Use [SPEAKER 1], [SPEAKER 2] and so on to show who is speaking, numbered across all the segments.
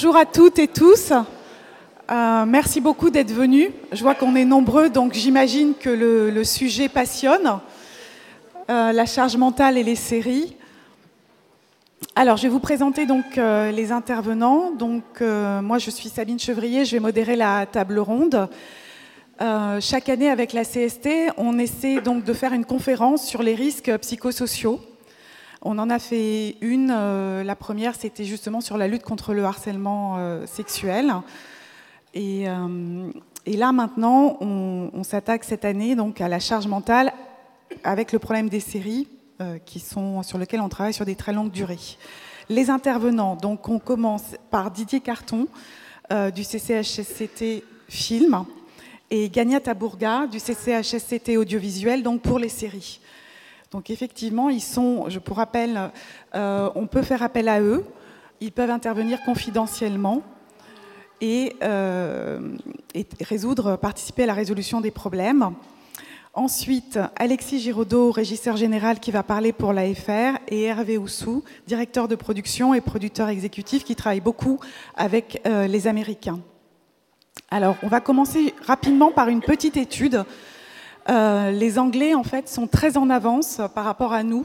[SPEAKER 1] Bonjour à toutes et tous. Euh, merci beaucoup d'être venus. Je vois qu'on est nombreux, donc j'imagine que le, sujet passionne, euh, la charge mentale et les séries. Alors, je vais vous présenter donc euh, les intervenants. Moi, je suis Sabine Chevrier, je vais modérer la table ronde. chaque année, avec la CST, on essaie donc de faire une conférence sur les risques psychosociaux. On en a fait une. Euh, la première, c'était justement sur la lutte contre le harcèlement euh, sexuel. Euh, et, là, maintenant, on, s'attaque cette année donc à la charge mentale avec le problème des séries sur lesquelles on travaille sur des très longues durées. Les intervenants, donc on commence par Didier Carton du CCHSCT Film et Gagna Tabourga du CCHSCT Audiovisuel, donc pour les séries. Donc effectivement, ils sont, je vous rappelle, euh, on peut faire appel à eux, ils peuvent intervenir confidentiellement et, euh, résoudre, participer à la résolution des problèmes. Ensuite, Alexis Giraudot, régisseur général qui va parler pour l'AFR, et Hervé Oussou, directeur de production et producteur exécutif qui travaille beaucoup avec euh, les Américains. Alors, on va commencer rapidement par une petite étude euh, les Anglais, en fait, sont très en avance par rapport à nous,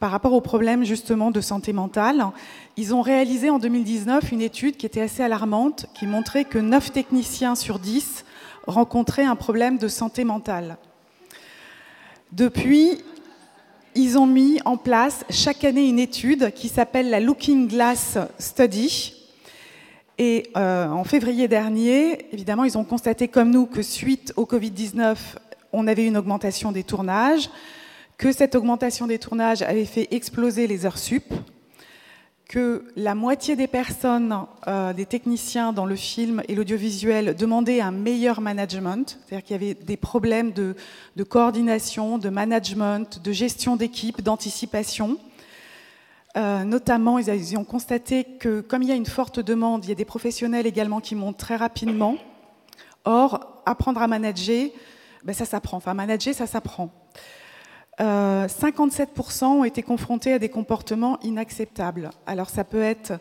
[SPEAKER 1] par rapport aux problèmes justement de santé mentale. Ils ont réalisé en 2019 une étude qui était assez alarmante, qui montrait que 9 techniciens sur 10 rencontraient un problème de santé mentale. Depuis, ils ont mis en place chaque année une étude qui s'appelle la Looking Glass Study. Et euh, en février dernier, évidemment, ils ont constaté comme nous que suite au Covid-19, on avait une augmentation des tournages, que cette augmentation des tournages avait fait exploser les heures sup, que la moitié des personnes, euh, des techniciens dans le film et l'audiovisuel demandaient un meilleur management, c'est-à-dire qu'il y avait des problèmes de, coordination, de management, de gestion d'équipe, d'anticipation. Euh, notamment, ils ont constaté que comme il y a une forte demande, il y a des professionnels également qui montent très rapidement. Or, apprendre à manager, ben ça s'apprend. Enfin, manager, ça s'apprend. 57% euh, ont été confrontés à des comportements inacceptables. Alors ça peut être,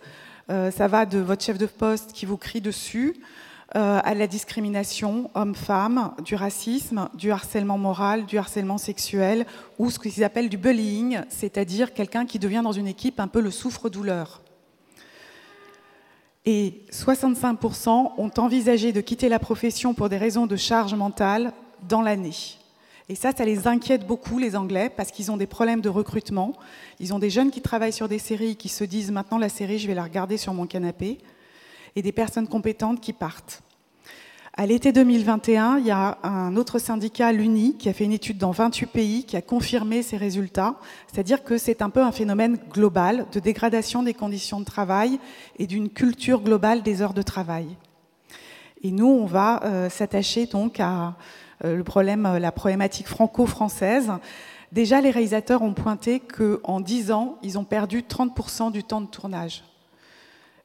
[SPEAKER 1] euh, ça va de votre chef de poste qui vous crie dessus, euh, à la discrimination homme-femme, du racisme, du harcèlement moral, du harcèlement sexuel, ou ce qu'ils appellent du bullying, c'est-à-dire quelqu'un qui devient dans une équipe un peu le souffre-douleur. Et 65% ont envisagé de quitter la profession pour des raisons de charge mentale dans l'année. Et ça, ça les inquiète beaucoup, les Anglais, parce qu'ils ont des problèmes de recrutement. Ils ont des jeunes qui travaillent sur des séries qui se disent maintenant la série, je vais la regarder sur mon canapé, et des personnes compétentes qui partent. À l'été 2021, il y a un autre syndicat, l'UNI, qui a fait une étude dans 28 pays, qui a confirmé ces résultats. C'est-à-dire que c'est un peu un phénomène global de dégradation des conditions de travail et d'une culture globale des heures de travail. Et nous, on va euh, s'attacher donc à le problème, euh, la problématique franco-française. Déjà, les réalisateurs ont pointé qu'en 10 ans, ils ont perdu 30% du temps de tournage,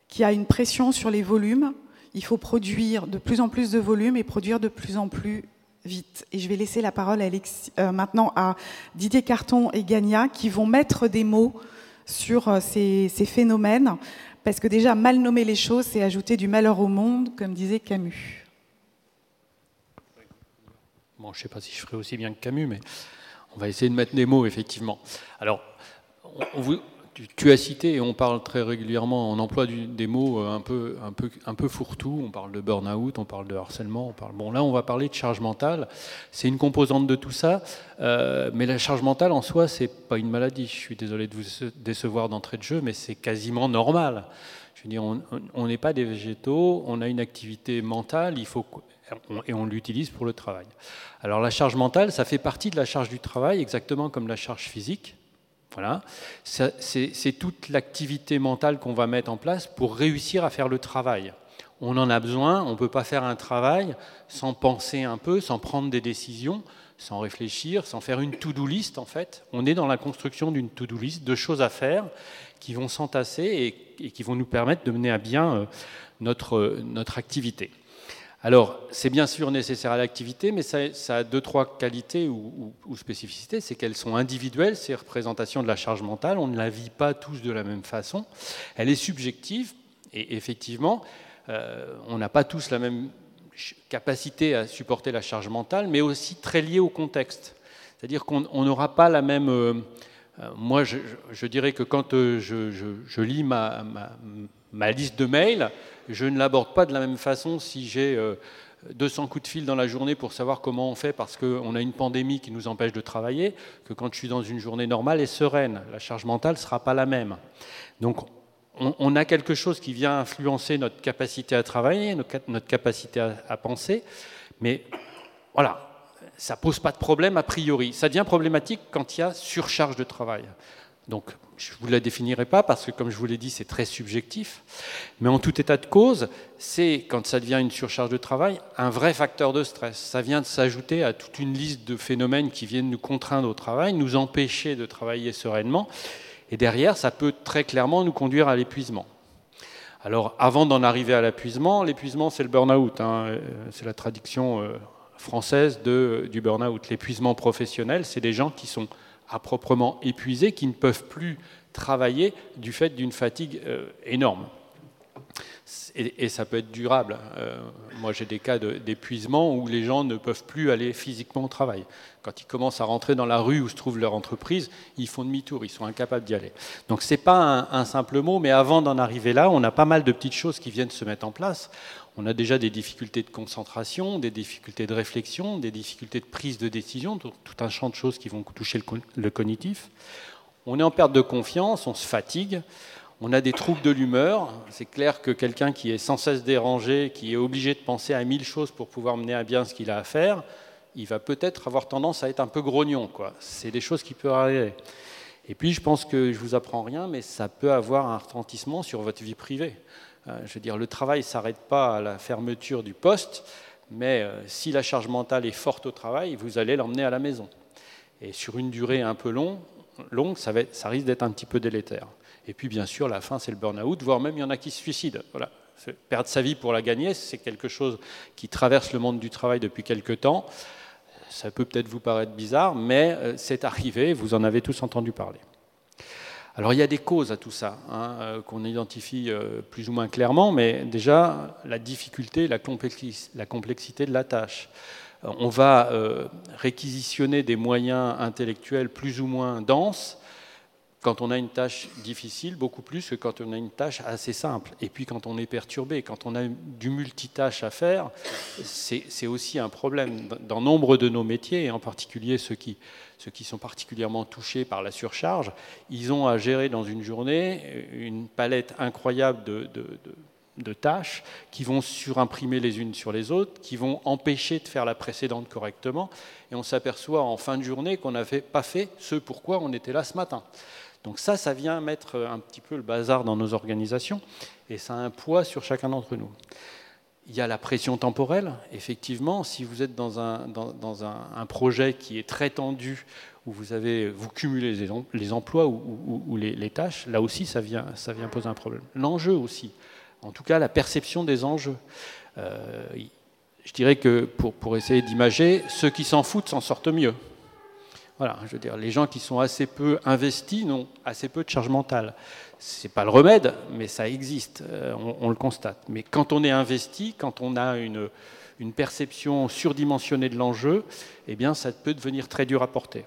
[SPEAKER 1] qu'il y a une pression sur les volumes. Il faut produire de plus en plus de volumes et produire de plus en plus vite. Et je vais laisser la parole euh, maintenant à Didier Carton et Gagna qui vont mettre des mots sur ces phénomènes, parce que déjà, mal nommer les choses, c'est ajouter du malheur au monde, comme disait Camus
[SPEAKER 2] je ne sais pas si je ferai aussi bien que Camus, mais on va essayer de mettre des mots, effectivement. Alors, tu, as cité, et on parle très régulièrement, on emploie des mots euh, un peu, un, peu, un peu fourre-tout. On parle de burn-out, on parle de harcèlement. On parle, bon, là, on va parler de charge mentale. C'est une composante de tout ça. Euh, mais la charge mentale, en soi, c'est pas une maladie. Je suis désolé de vous décevoir d'entrée de jeu, mais c'est quasiment normal. Je veux dire, on n'est pas des végétaux, on a une activité mentale, il faut, et on l'utilise pour le travail. Alors la charge mentale, ça fait partie de la charge du travail, exactement comme la charge physique. Voilà. C'est toute l'activité mentale qu'on va mettre en place pour réussir à faire le travail. On en a besoin, on ne peut pas faire un travail sans penser un peu, sans prendre des décisions, sans réfléchir, sans faire une to-do list en fait. On est dans la construction d'une to-do list de choses à faire qui vont s'entasser et, qui vont nous permettre de mener à bien euh, notre, notre activité. Alors, c'est bien sûr nécessaire à l'activité, mais ça, a deux, trois qualités ou, spécificités. C'est qu'elles sont individuelles, ces représentations de la charge mentale. On ne la vit pas tous de la même façon. Elle est subjective, Et effectivement, on n'a pas tous la même capacité à supporter la charge mentale, mais aussi très lié au contexte. C'est-à-dire qu'on n'aura pas la même... Euh, euh, moi, je, dirais que quand euh, je, lis ma, ma, liste de mails, je ne l'aborde pas de la même façon si j'ai 200 coups de fil dans la journée pour savoir comment on fait parce qu'on a une pandémie qui nous empêche de travailler, que quand je suis dans une journée normale et sereine. La charge mentale ne sera pas la même. Donc, on, a quelque chose qui vient influencer notre capacité à travailler, notre, capacité à, penser, mais voilà, ça pose pas de problème a priori. Ça devient problématique quand il y a surcharge de travail. Donc, je ne vous la définirai pas parce que, comme je vous l'ai dit, c'est très subjectif. Mais en tout état de cause, c'est, quand ça devient une surcharge de travail, un vrai facteur de stress. Ça vient de s'ajouter à toute une liste de phénomènes qui viennent nous contraindre au travail, nous empêcher de travailler sereinement. Et derrière, ça peut très clairement nous conduire à l'épuisement. Alors, avant d'en arriver à l'épuisement, l'épuisement, c'est le burn-out. Hein. C'est la traduction euh, française du burn-out. L'épuisement professionnel, c'est des gens qui sont à proprement épuisés, qui ne peuvent plus travailler du fait d'une fatigue euh, énorme et, ça peut être durable. Euh, moi, j'ai des cas d'épuisement où les gens ne peuvent plus aller physiquement au travail. Quand ils commencent à rentrer dans la rue où se trouve leur entreprise, ils font demi-tour, ils sont incapables d'y aller. Donc, ce n'est pas un, simple mot, mais avant d'en arriver là, on a pas mal de petites choses qui viennent se mettre en place. On a déjà des difficultés de concentration, des difficultés de réflexion, des difficultés de prise de décision, tout, un champ de choses qui vont toucher le cognitif. On est en perte de confiance, on se fatigue. On a des troubles de l'humeur. C'est clair que quelqu'un qui est sans cesse dérangé, qui est obligé de penser à mille choses pour pouvoir mener à bien ce qu'il a à faire, il va peut-être avoir tendance à être un peu grognon. C'est des choses qui peuvent arriver. Et puis, je pense que je vous apprends rien, mais ça peut avoir un retentissement sur votre vie privée. Euh, je veux dire, le travail ne s'arrête pas à la fermeture du poste, mais euh, si la charge mentale est forte au travail, vous allez l'emmener à la maison. Et sur une durée un peu longue, longue ça, risque d'être un petit peu délétère. Et puis, bien sûr, la fin, c'est le burn-out, voire même il y en a qui se suicident. Perdre sa vie pour la gagner, c'est quelque chose qui traverse le monde du travail depuis quelque temps. Ça peut peut-être vous paraître bizarre, mais euh, c'est arrivé, vous en avez tous entendu parler. Alors il y a des causes à tout ça, hein, euh, qu'on identifie euh, plus ou moins clairement, mais déjà la difficulté, la, complexité de la tâche. On va réquisitionner des moyens intellectuels plus ou moins denses quand on a une tâche difficile, beaucoup plus que quand on a une tâche assez simple. Et puis quand on est perturbé, quand on a du multitâche à faire, c'est aussi un problème. Dans nombre de nos métiers, et en particulier ceux qui, ceux qui sont particulièrement touchés par la surcharge, ils ont à gérer dans une journée une palette incroyable de, de tâches qui vont surimprimer les unes sur les autres, qui vont empêcher de faire la précédente correctement, et on s'aperçoit en fin de journée qu'on n'avait pas fait ce pourquoi on était là ce matin. Donc ça, ça vient mettre un petit peu le bazar dans nos organisations et ça a un poids sur chacun d'entre nous. Il y a la pression temporelle. Effectivement, si vous êtes dans un, dans, un, projet qui est très tendu, où vous, avez, vous cumulez les, emplois ou, les, tâches, là aussi, ça vient, ça vient poser un problème. L'enjeu aussi, en tout cas la perception des enjeux. Euh, je dirais que pour, pour essayer d'imager, ceux qui s'en foutent s'en sortent mieux. Voilà, je veux dire, les gens qui sont assez peu investis n'ont assez peu de charge mentale. Ce n'est pas le remède, mais ça existe, euh, on, le constate. Mais quand on est investi, quand on a une, perception surdimensionnée de l'enjeu, eh bien, ça peut devenir très dur à porter.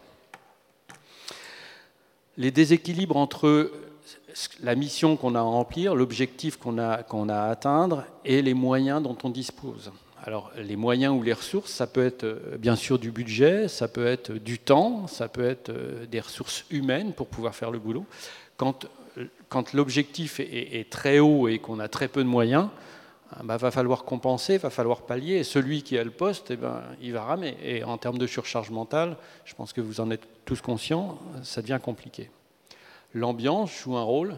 [SPEAKER 2] Les déséquilibres entre la mission qu'on a à remplir, l'objectif qu'on a à atteindre et les moyens dont on dispose. Alors les moyens ou les ressources, ça peut être euh, bien sûr du budget, ça peut être du temps, ça peut être euh, des ressources humaines pour pouvoir faire le boulot. Quand, euh, quand l'objectif est, très haut et qu'on a très peu de moyens, il bah, va falloir compenser, va falloir pallier. Et celui qui a le poste, eh ben, il va ramer. Et en termes de surcharge mentale, je pense que vous en êtes tous conscients, ça devient compliqué. L'ambiance joue un rôle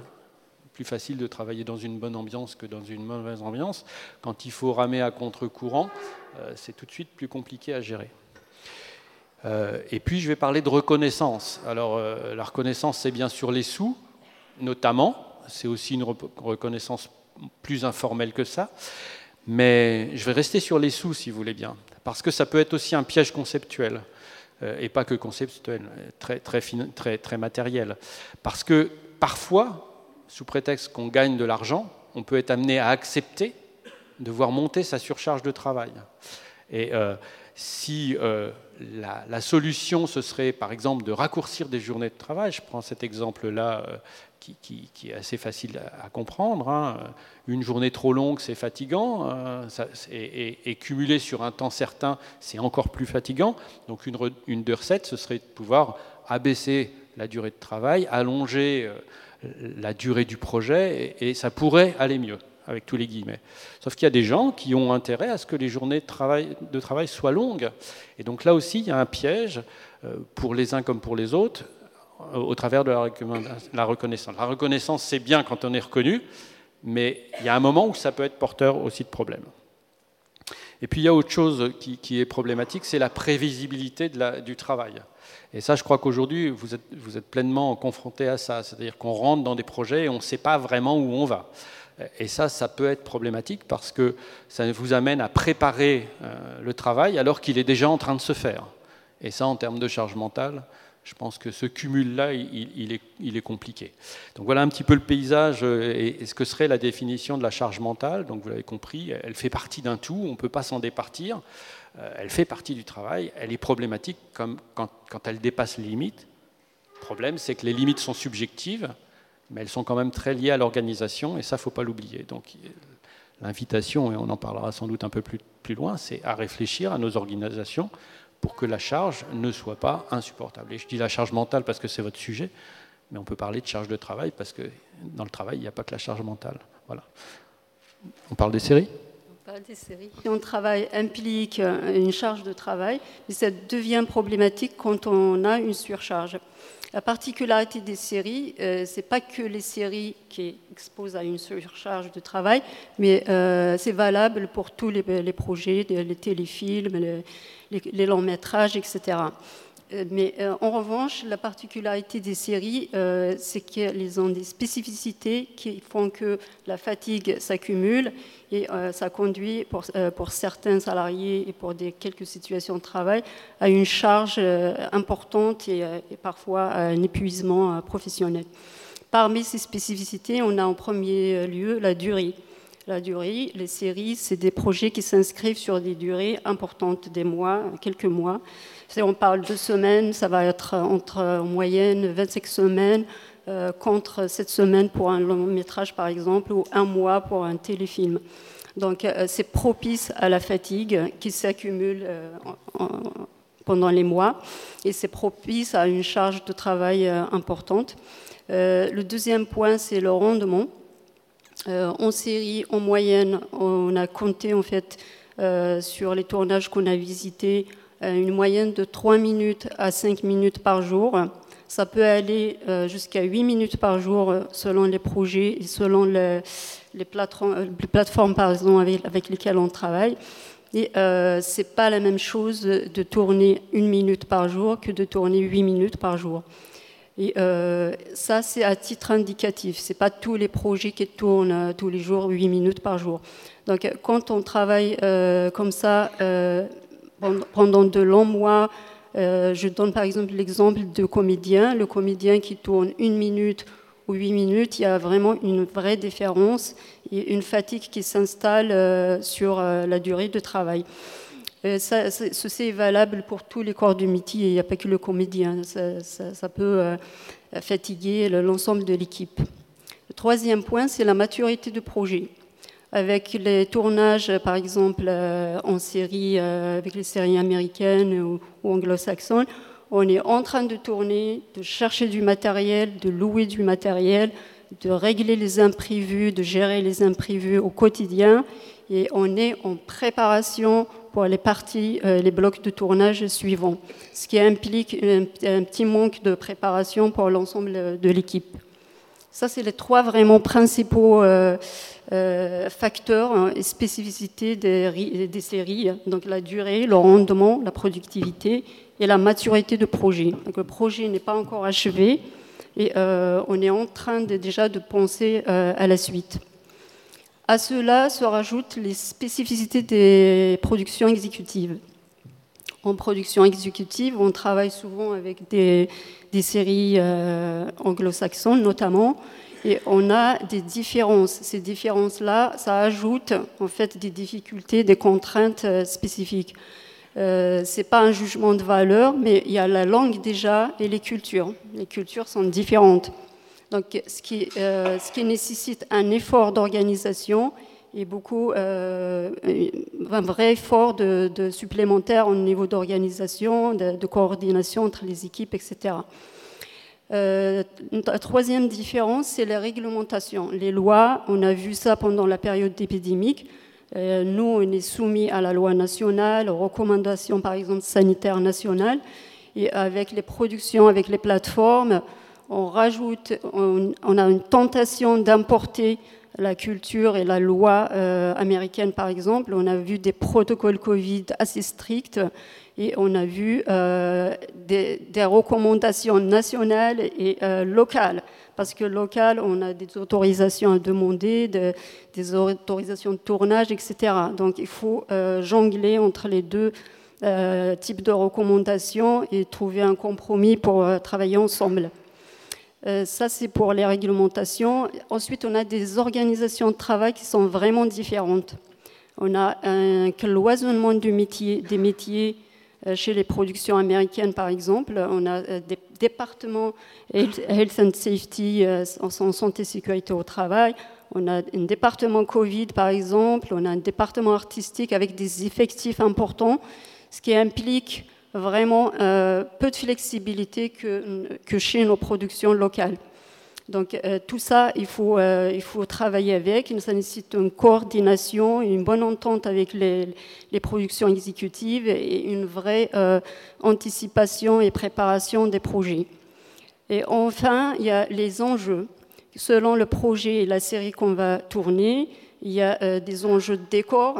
[SPEAKER 2] plus facile de travailler dans une bonne ambiance que dans une mauvaise ambiance. Quand il faut ramer à contre-courant, euh, c'est tout de suite plus compliqué à gérer. Euh, et puis je vais parler de reconnaissance. Alors euh, la reconnaissance, c'est bien sûr les sous, notamment. C'est aussi une reconnaissance plus informelle que ça. Mais je vais rester sur les sous, si vous voulez bien, parce que ça peut être aussi un piège conceptuel, et pas que conceptuel, très, très, très, très matériel. Parce que parfois, sous prétexte qu'on gagne de l'argent, on peut être amené à accepter de voir monter sa surcharge de travail. Et euh, si euh, la, solution, ce serait par exemple de raccourcir des journées de travail, je prends cet exemple-là euh, qui, est assez facile à, comprendre, hein. une journée trop longue, c'est fatigant, et, cumulé sur un temps certain, c'est encore plus fatigant. Donc une, une de recette, ce serait de pouvoir abaisser la durée de travail, allonger la durée du projet, et ça pourrait aller mieux avec tous les guillemets. Sauf qu'il y a des gens qui ont intérêt à ce que les journées de travail, soient longues. Et donc là aussi, il y a un piège euh, pour les uns comme pour les autres au travers de la reconnaissance. La reconnaissance, c'est bien quand on est reconnu, mais il y a un moment où ça peut être porteur aussi de problèmes. Et puis il y a autre chose qui, est problématique, c'est la prévisibilité du travail. Et ça, je crois qu'aujourd'hui, vous êtes, pleinement confronté à ça. C'est-à-dire qu'on rentre dans des projets et on ne sait pas vraiment où on va. Et ça, ça peut être problématique parce que ça vous amène à préparer euh, le travail alors qu'il est déjà en train de se faire. Et ça, en termes de charge mentale, je pense que ce cumul-là, il, est, compliqué. Donc voilà un petit peu le paysage euh, et, ce que serait la définition de la charge mentale. Donc vous l'avez compris, elle fait partie d'un tout, on ne peut pas s'en départir. Euh, elle fait partie du travail, elle est problématique quand, elle dépasse les limites. Le problème, c'est que les limites sont subjectives mais elles sont quand même très liées à l'organisation, et ça, ne faut pas l'oublier. Donc l'invitation, et on en parlera sans doute un peu plus, plus loin, c'est à réfléchir à nos organisations pour que la charge ne soit pas insupportable. Et je dis la charge mentale parce que c'est votre sujet, mais on peut parler de charge de travail parce que dans le travail, il n'y a pas que la charge mentale. Voilà. On parle des séries?
[SPEAKER 3] Parle des séries. Un travail implique une charge de travail, mais ça devient problématique quand on a une surcharge. La particularité des séries, euh, ce n'est pas que les séries qui exposent à une surcharge de travail, mais euh, c'est valable pour tous les, projets, les téléfilms, les longs métrages, etc. Euh, mais euh, en revanche, la particularité des séries, euh, c'est qu'elles ont des spécificités qui font que la fatigue s'accumule et ça conduit pour, certains salariés et pour quelques situations de travail à une charge importante et, et, parfois à un épuisement professionnel. Parmi ces spécificités, on a en premier lieu la durée. La durée, les séries, c'est des projets qui s'inscrivent sur des durées importantes, des mois, quelques mois. Si on parle de semaines, ça va être entre en moyenne 25 semaines euh, contre 7 semaines pour un long métrage par exemple ou un mois pour un téléfilm. Donc euh, c'est propice à la fatigue qui s'accumule euh, pendant les mois et c'est propice à une charge de travail importante. le deuxième point, c'est le rendement. En série, en moyenne, on a compté en fait sur les tournages qu'on a visités euh, une moyenne de 3 minutes à 5 minutes par jour. Ça peut aller euh, jusqu'à 8 minutes par jour euh, selon les projets et selon les, plateformes, les avec, lesquelles on travaille. Et euh, ce n'est pas la même chose de tourner une minute par jour que de tourner 8 minutes par jour. Et ça, c'est à titre indicatif. Ce n'est pas tous les projets qui tournent tous les jours 8 minutes par jour. Donc, quand on travaille comme ça, pendant de longs mois. Euh, je donne par exemple l'exemple de comédien. Le comédien qui tourne une minute ou huit minutes, il y a vraiment une vraie différence et une fatigue qui s'installe euh, sur euh, la durée de travail. Ça, ceci est valable pour tous les corps de métier, il n'y a pas que le comédien. Ça, peut fatiguer l'ensemble de l'équipe. Le troisième point, c'est la maturité du projet avec les tournages, par exemple, euh, en série, euh, avec les séries américaines ou, anglo-saxonnes, on est en train de tourner, de chercher du matériel, de louer du matériel, de régler les imprévus, de gérer les imprévus au quotidien. Et on est en préparation pour les parties, euh, les blocs de tournage suivants, ce qui implique un petit manque de préparation pour l'ensemble de l'équipe. Ça, c'est les trois vraiment principaux euh, euh, facteurs hein, et spécificités des, séries. Donc la durée, le rendement, la productivité et la maturité du projet. Le projet n'est pas encore achevé et euh, on est en train de, déjà de penser à la suite. À cela se rajoutent les spécificités des productions exécutives. En production exécutive, on travaille souvent avec des, séries euh, anglo-saxonnes notamment. Et on a des différences. Ces différences-là, ça ajoute en fait des difficultés, des contraintes euh, spécifiques. Euh, ce n'est pas un jugement de valeur, mais il y a la langue déjà et les cultures. Les cultures sont différentes. Donc, ce qui, euh, ce qui nécessite un effort d'organisation et beaucoup, euh, un vrai effort supplémentaire au niveau d'organisation, de, coordination entre les équipes, etc. Euh, la troisième différence, c'est la réglementation. Les lois, on a vu ça pendant la période épidémique. Nous, on est soumis à la loi nationale, aux recommandations, par exemple, sanitaires nationales. Et avec les productions, avec les plateformes, on rajoute, on, a une tentation d'importer la culture et la loi euh, américaine, par exemple. On a vu des protocoles Covid assez stricts et on a vu euh, des, recommandations nationales et locales parce que local, on a des autorisations à demander, des autorisations de tournage, etc. Donc il faut euh, jongler entre les deux euh, types de recommandations et trouver un compromis pour euh, travailler ensemble. Ça, c'est pour les réglementations. Ensuite, on a des organisations de travail qui sont vraiment différentes. On a un cloisonnement des métiers chez les productions américaines, par exemple. On a des département Health and Safety euh, en santé et sécurité au travail. On a un département Covid, par exemple. On a un département artistique avec des effectifs importants, ce qui implique vraiment euh, peu de flexibilité que, chez nos productions locales. Donc euh, tout ça, il faut, il faut travailler avec. Ça nécessite une coordination, une bonne entente avec les, productions exécutives et une vraie anticipation et préparation des projets. Et enfin, il y a les enjeux. Selon le projet et la série qu'on va tourner, il y a euh, des enjeux de décor.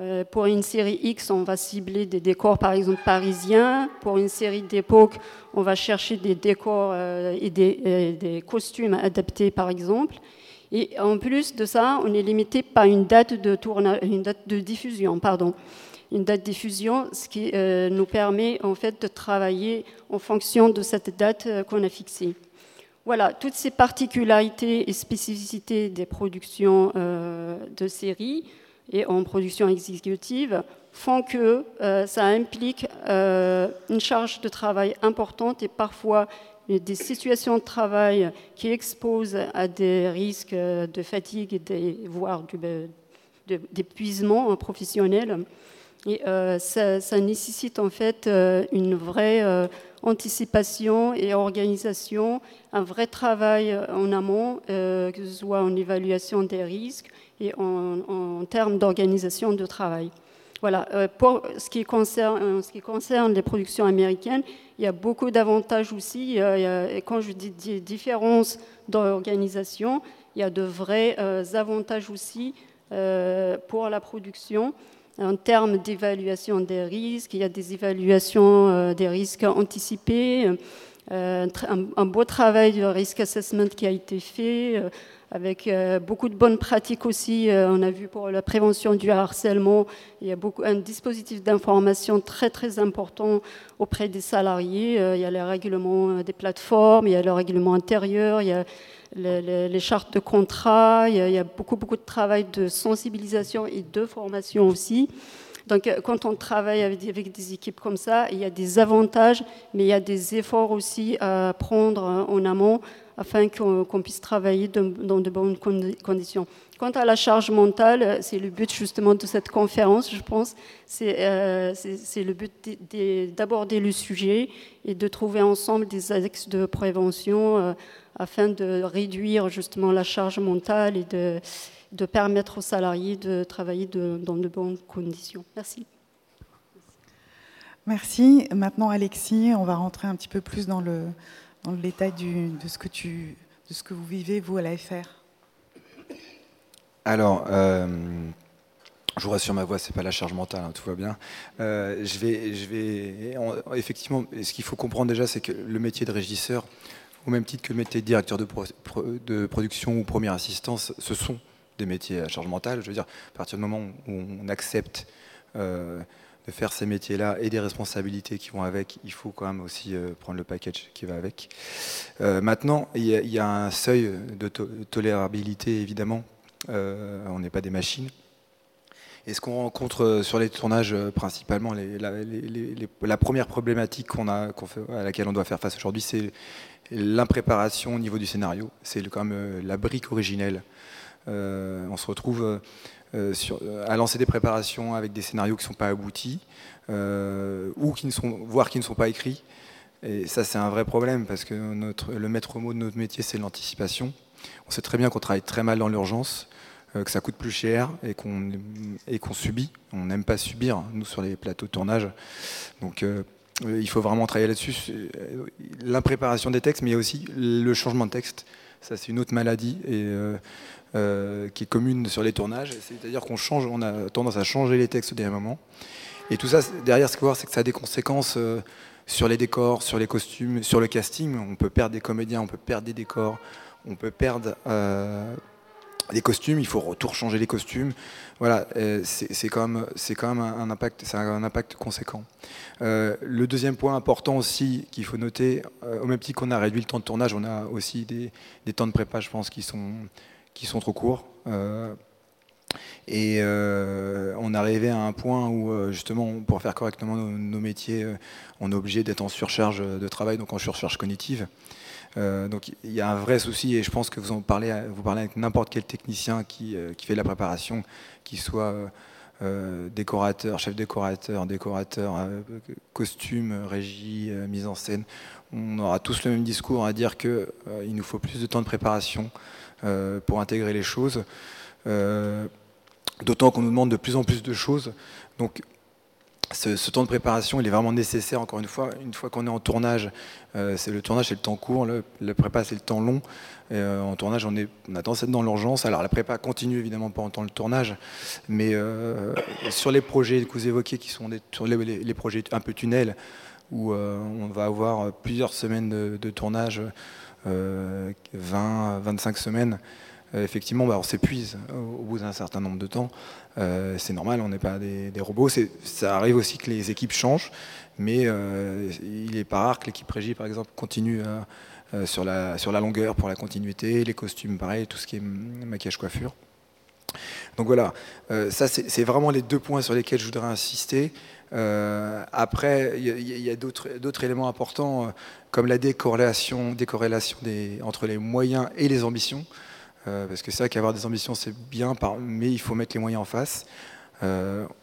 [SPEAKER 3] Euh, pour une série X, on va cibler des décors, par exemple, parisiens. Pour une série d'époque, on va chercher des décors euh, et des, des, costumes adaptés, par exemple. Et en plus de ça, on est limité par une date de, tournage, une date de diffusion. Pardon une date de diffusion, ce qui euh, nous permet en fait de travailler en fonction de cette date euh, qu'on a fixée. Voilà, toutes ces particularités et spécificités des productions euh, de séries et en production exécutive font que ça implique une charge de travail importante et parfois des situations de travail qui exposent à des risques de fatigue et voire d'épuisement professionnel. Et euh, ça, nécessite en fait euh, une vraie euh, anticipation et organisation, un vrai travail en amont, que ce soit en évaluation des risques et en, termes d'organisation de travail. Voilà, pour ce qui, concerne, ce qui concerne les productions américaines, il y a beaucoup d'avantages aussi. et quand je dis différence d'organisation, il y a de vrais avantages aussi pour la production en termes d'évaluation des risques. Il y a des évaluations euh, des risques anticipés, euh, un, beau travail de risk assessment qui a été fait, euh, avec beaucoup de bonnes pratiques aussi. on a vu pour la prévention du harcèlement, il y a un dispositif d'information très très important auprès des salariés. il y a les règlements des plateformes, il y a le règlement intérieur, il y a les, chartes de contrat, il y, a, beaucoup, beaucoup de travail de sensibilisation et de formation aussi. Donc euh, quand on travaille avec, des équipes comme ça, il y a des avantages, mais il y a des efforts aussi à prendre en amont afin qu'on puisse travailler dans de bonnes conditions. Quant à la charge mentale, c'est le but justement de cette conférence, je pense. C'est euh, le but d'aborder le sujet et de trouver ensemble des axes de prévention. Euh, afin de réduire justement la charge mentale et de permettre aux salariés de travailler dans de bonnes conditions. Merci.
[SPEAKER 1] Merci. Maintenant, Alexis, on va rentrer un petit peu plus dans le, dans le détail de, ce que vous vivez, vous, à la FR.
[SPEAKER 4] Alors, euh, je vous rassure, ma voix, c'est pas la charge mentale, hein, tout va bien. Euh, je vais, je vais, effectivement, ce qu'il faut comprendre déjà, c'est que le métier de régisseur, au même titre que le métier de directeur de, de, production ou première assistance, ce sont des métiers à charge mentale. Je veux dire, à partir du moment où on accepte euh, de faire ces métiers-là et des responsabilités qui vont avec, il faut quand même aussi prendre le package qui va avec. maintenant, il y, a, un seuil de tolérabilité, évidemment. on n'est pas des machines. Et ce qu'on rencontre sur les tournages, principalement, la, première problématique qu'on a, à laquelle on doit faire face aujourd'hui, c'est l'impréparation au niveau du scénario. C'est quand même la brique originelle. on se retrouve euh, à lancer des préparations avec des scénarios qui ne sont pas aboutis, euh, ou qui ne sont, voire qui ne sont pas écrits. Et ça, c'est un vrai problème, parce que notre, le maître mot de notre métier, c'est l'anticipation. On sait très bien qu'on travaille très mal dans l'urgence, euh, que ça coûte plus cher et qu'on qu'on subit. On n'aime pas subir, hein, nous, sur les plateaux de tournage. Donc, il faut vraiment travailler là-dessus. L'impréparation des textes, mais il y a aussi le changement de texte. Ça, c'est une autre maladie. Et euh, qui est commune sur les tournages. C'est-à-dire qu'on a tendance à changer les textes au dernier moment. Et tout ça, derrière, ce qu'il faut voir, c'est que ça a des conséquences euh, sur les décors, sur les costumes, sur le casting. On peut perdre des comédiens, on peut perdre des décors, on peut perdre euh, des costumes. Il faut retour changer les costumes. Voilà, c'est quand même, un impact, c'est un impact conséquent. le deuxième point important aussi qu'il faut noter, au même titre qu'on a réduit le temps de tournage, on a aussi des temps de prépa, je pense, qui sont qui sont trop courts. Euh, et euh, on arrivait à un point où, euh, justement, pour faire correctement nos, métiers, on est obligé d'être en surcharge de travail, donc en surcharge cognitive. donc il y a un vrai souci, et je pense que vous en parlez, vous parlez avec n'importe quel technicien qui, qui, fait la préparation, qui soit décorateur, chef décorateur, décorateur, costume, régie, mise en scène. On aura tous le même discours à dire qu'il nous faut plus de temps de préparation, euh, pour intégrer les choses. Euh, d'autant qu'on nous demande de plus en plus de choses. Donc ce, temps de préparation, il est vraiment nécessaire, encore une fois, une fois qu'on est en tournage, euh, le tournage, c'est le temps court, le, prépa, c'est le temps long. en tournage, on, est, on a tendance à être dans l'urgence. Alors la prépa continue évidemment pendant le tournage, mais sur les projets que vous évoquez, qui sont des, sur les, projets un peu tunnels, où on va avoir plusieurs semaines de tournage 20, euh, 25 semaines, euh, effectivement, bah, on s'épuise au bout d'un certain nombre de temps. Euh, c'est normal, on n'est pas des, robots. Ça arrive aussi que les équipes changent, mais il n'est pas rare que l'équipe régie, par exemple, continue sur, la, sur la longueur pour la continuité, les costumes, pareil, tout ce qui est maquillage, coiffure. Donc voilà, ça c'est vraiment les deux points sur lesquels je voudrais insister. Euh, après, il y, a, d'autres éléments importants, euh, comme la décorrélation, décorrélation entre les moyens et les ambitions. Euh, parce que c'est vrai qu'avoir des ambitions, c'est bien, mais il faut mettre les moyens en face.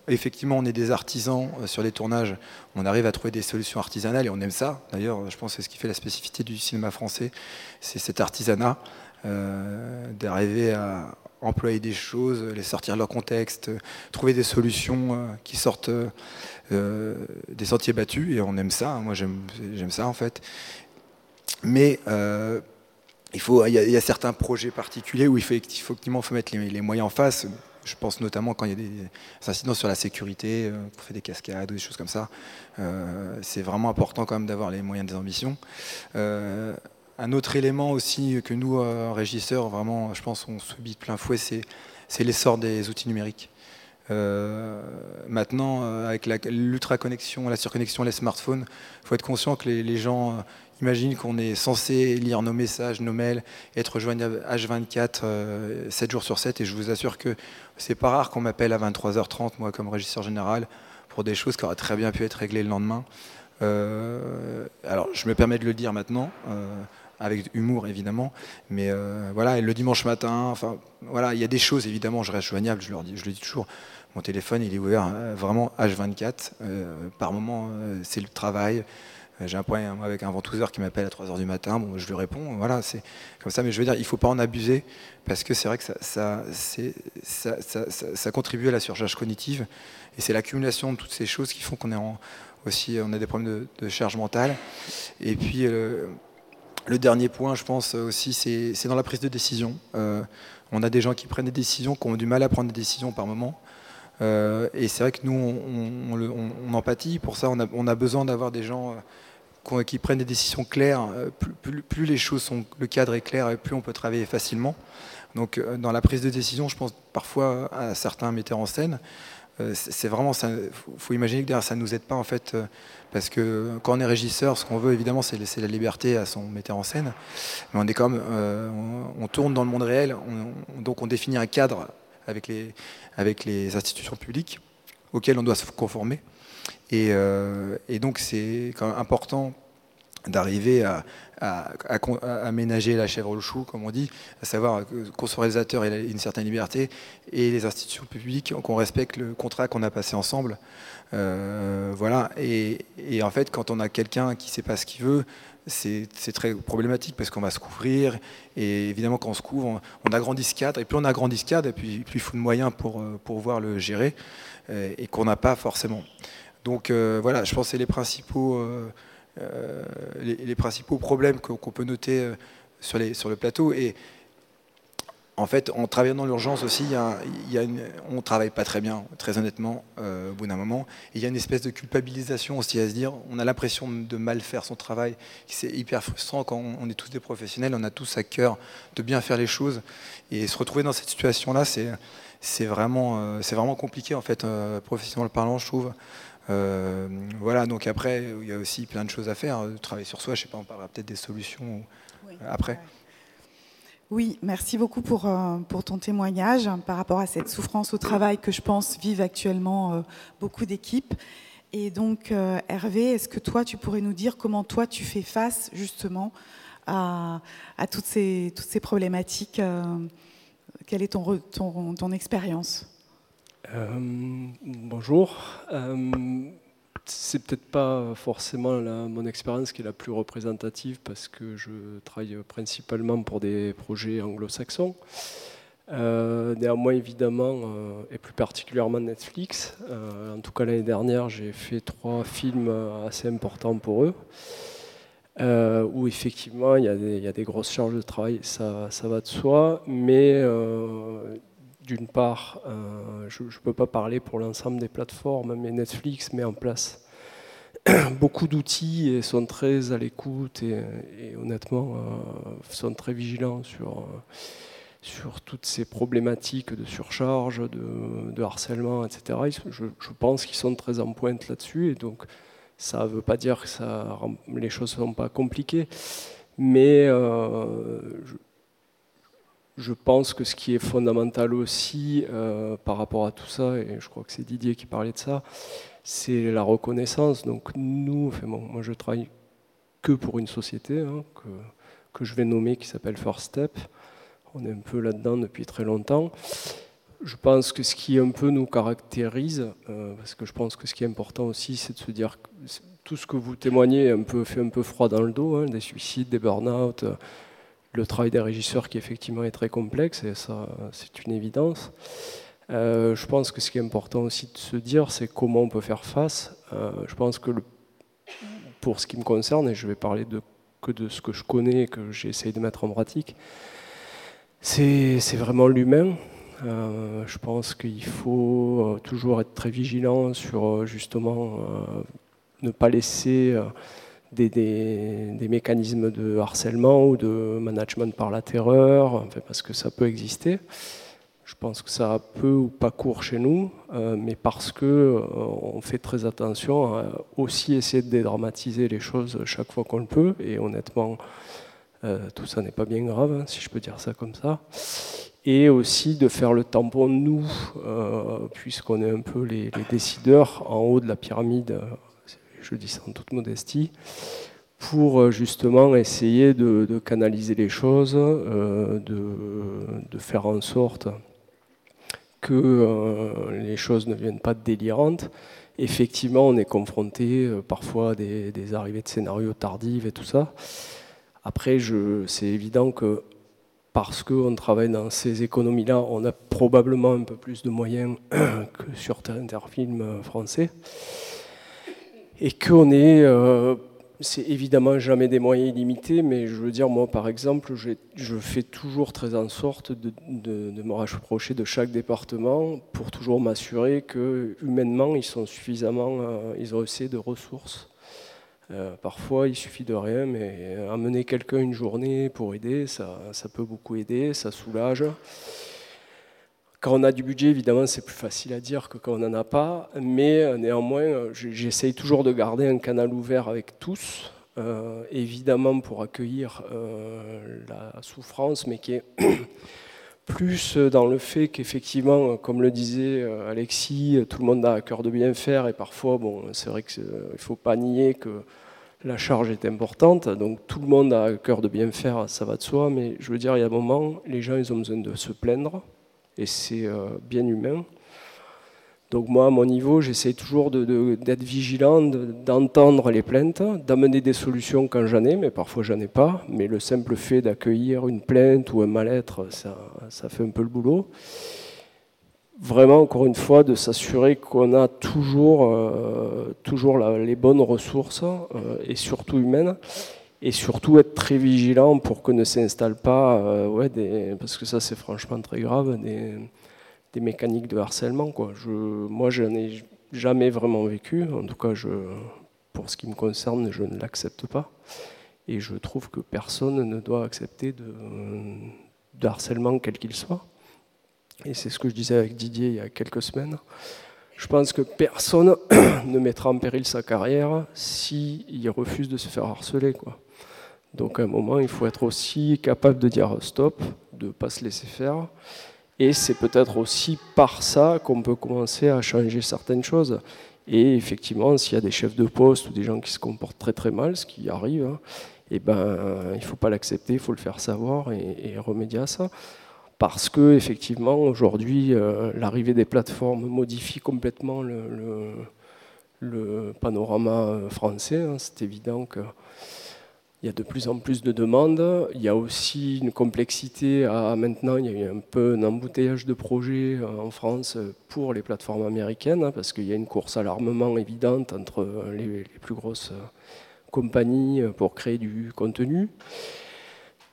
[SPEAKER 4] effectivement, on est des artisans sur les tournages. On arrive à trouver des solutions artisanales et on aime ça. D'ailleurs, je pense que c'est ce qui fait la spécificité du cinéma français, c'est cet artisanat, d'arriver à employer des choses, les sortir de leur contexte, trouver des solutions qui sortent euh, des sentiers battus, et on aime ça, hein. moi j'aime ça en fait. Mais euh, il, faut, y a, certains projets particuliers où il faut, effectivement faut mettre les, moyens en face. Je pense notamment quand il y a des, incidents sur la sécurité, euh, on fait des cascades ou des choses comme ça. c'est vraiment important quand même d'avoir les moyens des ambitions. un autre élément aussi que nous, régisseurs, vraiment, je pense, on subit de plein fouet, c'est l'essor des outils numériques. Euh, maintenant, euh, avec l'ultra-connexion, la surconnexion, les smartphones, il faut être conscient que les, gens euh, imaginent qu'on est censé lire nos messages, nos mails, être joignable H24, 7 jours sur 7. Et je vous assure que c'est pas rare qu'on m'appelle à 23h30, moi, comme régisseur général, pour des choses qui auraient très bien pu être réglées le lendemain. alors, je me permets de le dire maintenant avec humour évidemment. Mais voilà, le dimanche matin, enfin voilà, il y a des choses évidemment, je reste joignable, je leur dis, je le dis toujours. Mon téléphone, il est ouvert hein, vraiment H24. Euh, par moment, euh, c'est le travail. Euh, j'ai un point avec un ventouseur qui m'appelle à 3h du matin. Bon, je lui réponds. Voilà, c'est comme ça. Mais je veux dire, il ne faut pas en abuser parce que c'est vrai que ça, contribue à la surcharge cognitive. Et c'est l'accumulation de toutes ces choses qui font qu'on est aussi, on a des problèmes de, charge mentale. Et puis, le dernier point, je pense aussi, c'est dans la prise de décision. on a des gens qui prennent des décisions, qui ont du mal à prendre des décisions par moment. Euh, et c'est vrai que nous, on, on, empathie. Pour ça, on a, besoin d'avoir des gens euh, qui prennent des décisions claires. Euh, plus, les choses sont, le cadre est clair, plus on peut travailler facilement. Donc, dans la prise de décision, je pense parfois à certains metteurs en scène. c'est vraiment, faut, imaginer que derrière ça nous aide pas en fait, parce que quand on est régisseur, ce qu'on veut évidemment, c'est laisser la liberté à son metteur en scène, mais on est comme, on, tourne dans le monde réel, donc on définit un cadre avec les, avec les institutions publiques auxquelles on doit se conformer, et, et donc c'est quand même important d'arriver à, à, ménager la chèvre le chou, comme on dit, à savoir qu'au réalisateur ait une certaine liberté et les institutions publiques, qu'on respecte le contrat qu'on a passé ensemble. Euh, voilà. Et, en fait, quand on a quelqu'un qui ne sait pas ce qu'il veut, c'est très problématique parce qu'on va se couvrir. Et évidemment, quand on se couvre, on, agrandit ce cadre. Et plus on agrandit ce cadre, et puis plus il faut de moyens pour, pour pouvoir le gérer euh, et qu'on n'a pas forcément. Donc euh, voilà, je pense que c'est les principaux. Euh, les, principaux problèmes qu'on peut noter euh, sur, les, sur le plateau. Et en fait, en travaillant dans l'urgence aussi, il y a, on travaille pas très bien, très honnêtement, euh, au bout d'un moment. il y a une espèce de culpabilisation aussi à se dire, on a l'impression de mal faire son travail. C'est hyper frustrant quand on, est tous des professionnels, on a tous à cœur de bien faire les choses. Et se retrouver dans cette situation-là, c'est vraiment, c'est vraiment compliqué, en fait, professionnellement parlant, je trouve. Euh, voilà, donc après, il y a aussi plein de choses à faire, euh, travailler sur soi, je sais pas, on parlera peut-être des solutions après.
[SPEAKER 1] Oui, merci beaucoup pour, euh, pour ton témoignage par rapport à cette souffrance au travail que je pense vivent actuellement beaucoup d'équipes. Et donc, Hervé, est-ce que toi, tu pourrais nous dire comment toi, tu fais face justement à, toutes, ces, problématiques Quelle est ton, ton, expérience?
[SPEAKER 5] Euh, bonjour. Euh, c'est peut-être pas forcément mon expérience qui est la plus représentative parce que je travaille principalement pour des projets anglo-saxons. Euh, néanmoins, évidemment, et plus particulièrement Netflix. en tout cas, l'année dernière, j'ai fait trois films assez importants pour eux, où effectivement, il y, a des, grosses charges de travail, ça, ça va de soi, mais d'une part, euh, je ne peux pas parler pour l'ensemble des plateformes, mais Netflix met en place beaucoup d'outils et sont très à l'écoute et, honnêtement euh, sont très vigilants sur, euh, sur toutes ces problématiques de surcharge, de, harcèlement, etc. Je, pense qu'ils sont très en pointe là-dessus et donc ça ne veut pas dire que les choses ne sont pas compliquées, mais je pense que ce qui est fondamental aussi euh, par rapport à tout ça, et je crois que c'est Didier qui parlait de ça, c'est la reconnaissance. Donc nous, moi je travaille que pour une société hein, que, je vais nommer qui s'appelle First Step. On est un peu là-dedans depuis très longtemps. Je pense que ce qui un peu nous caractérise, euh, parce que je pense que ce qui est important aussi, c'est de se dire que tout ce que vous témoignez un peu, fait un peu froid dans le dos, hein, des suicides, des burn-out le travail des régisseurs qui effectivement est très complexe, et ça c'est une évidence. Euh, je pense que ce qui est important aussi de se dire, c'est comment on peut faire face. Euh, je pense que pour ce qui me concerne, et je vais parler de, que de ce que je connais et que j'essaye de mettre en pratique, c'est vraiment l'humain. Euh, je pense qu'il faut toujours être très vigilant sur justement ne pas laisser des, mécanismes de harcèlement ou de management par la terreur, parce que ça peut exister. Je pense que ça a peu ou pas cours chez nous, euh, mais parce que euh, on fait très attention à aussi essayer de dédramatiser les choses chaque fois qu'on le peut. Et honnêtement, euh, tout ça n'est pas bien grave, hein, si je peux dire ça comme ça. Et aussi de faire le tampon nous, puisqu'on est un peu les, les, décideurs en haut de la pyramide je dis ça en toute modestie, pour euh, justement essayer de, canaliser les choses, euh, de, faire en sorte que euh, les choses ne viennent pas délirantes. Effectivement, on est confronté parfois à des, arrivées de scénarios tardives et tout ça. Après, c'est évident que parce qu'on travaille dans ces économies-là, on a probablement un peu plus de moyens que sur Interfilm français et qu'on est, euh, c'est évidemment jamais des moyens illimités, mais je veux dire, moi par exemple, je fais toujours très en sorte de, me rapprocher de chaque département pour toujours m'assurer que humainement ils sont suffisamment, euh, ils ont assez de ressources. Euh, parfois, il suffit de rien, mais amener quelqu'un une journée pour aider, ça, ça peut beaucoup aider, ça soulage Quand on a du budget, évidemment, c'est plus facile à dire que quand on n'en a pas, mais néanmoins, j'essaye toujours de garder un canal ouvert avec tous, évidemment pour accueillir la souffrance, mais qui est plus dans le fait qu'effectivement, comme le disait euh, Alexis, tout le monde a à cœur de bien faire et parfois, bon, c'est vrai qu'il ne faut pas nier que la charge est importante, donc tout le monde a à cœur de bien faire, ça va de soi, mais je veux dire, il y a un moment, les gens, ils ont besoin de se plaindre et c'est euh, bien humain. Donc moi, à mon niveau, j'essaie toujours d'être vigilant, d'entendre les plaintes, d'amener des solutions quand j'en ai, mais parfois j'en ai pas. Mais le simple fait d'accueillir une plainte ou un mal-être, ça, fait un peu le boulot. Vraiment, encore une fois, de s'assurer qu'on a toujours, euh, toujours les bonnes ressources, euh, et surtout humaines, et surtout être très vigilant pour que ne s'installe pas, euh, ouais, parce que ça c'est franchement très grave, des mécaniques de harcèlement. Quoi. Je, moi, je n'ai jamais vraiment vécu. En tout cas, pour ce qui me concerne, je ne l'accepte pas. Et je trouve que personne ne doit accepter de harcèlement quel qu'il soit. Et c'est ce que je disais avec Didier il y a quelques semaines. Je pense que personne ne mettra en péril sa carrière s'il refuse de se faire harceler. Donc à un moment, il faut être aussi capable de dire stop, de ne pas se laisser faire et c'est peut-être aussi par ça qu'on peut commencer à changer certaines choses. Et effectivement, s'il y a des chefs de poste ou des gens qui se comportent très très mal, ce qui arrive, hein, eh ben, il ne faut pas l'accepter, il faut le faire savoir et, remédier à ça. Parce que effectivement, aujourd'hui, euh, l'arrivée des plateformes modifie complètement le, panorama euh, français. Hein. C'est évident que il y a de plus en plus de demandes. Il y a aussi une complexité. À, maintenant, il y a eu un peu un embouteillage de projets euh, en France pour les plateformes américaines, hein, parce qu'il y a une course à l'armement évidente entre les, plus grosses compagnies pour créer du contenu.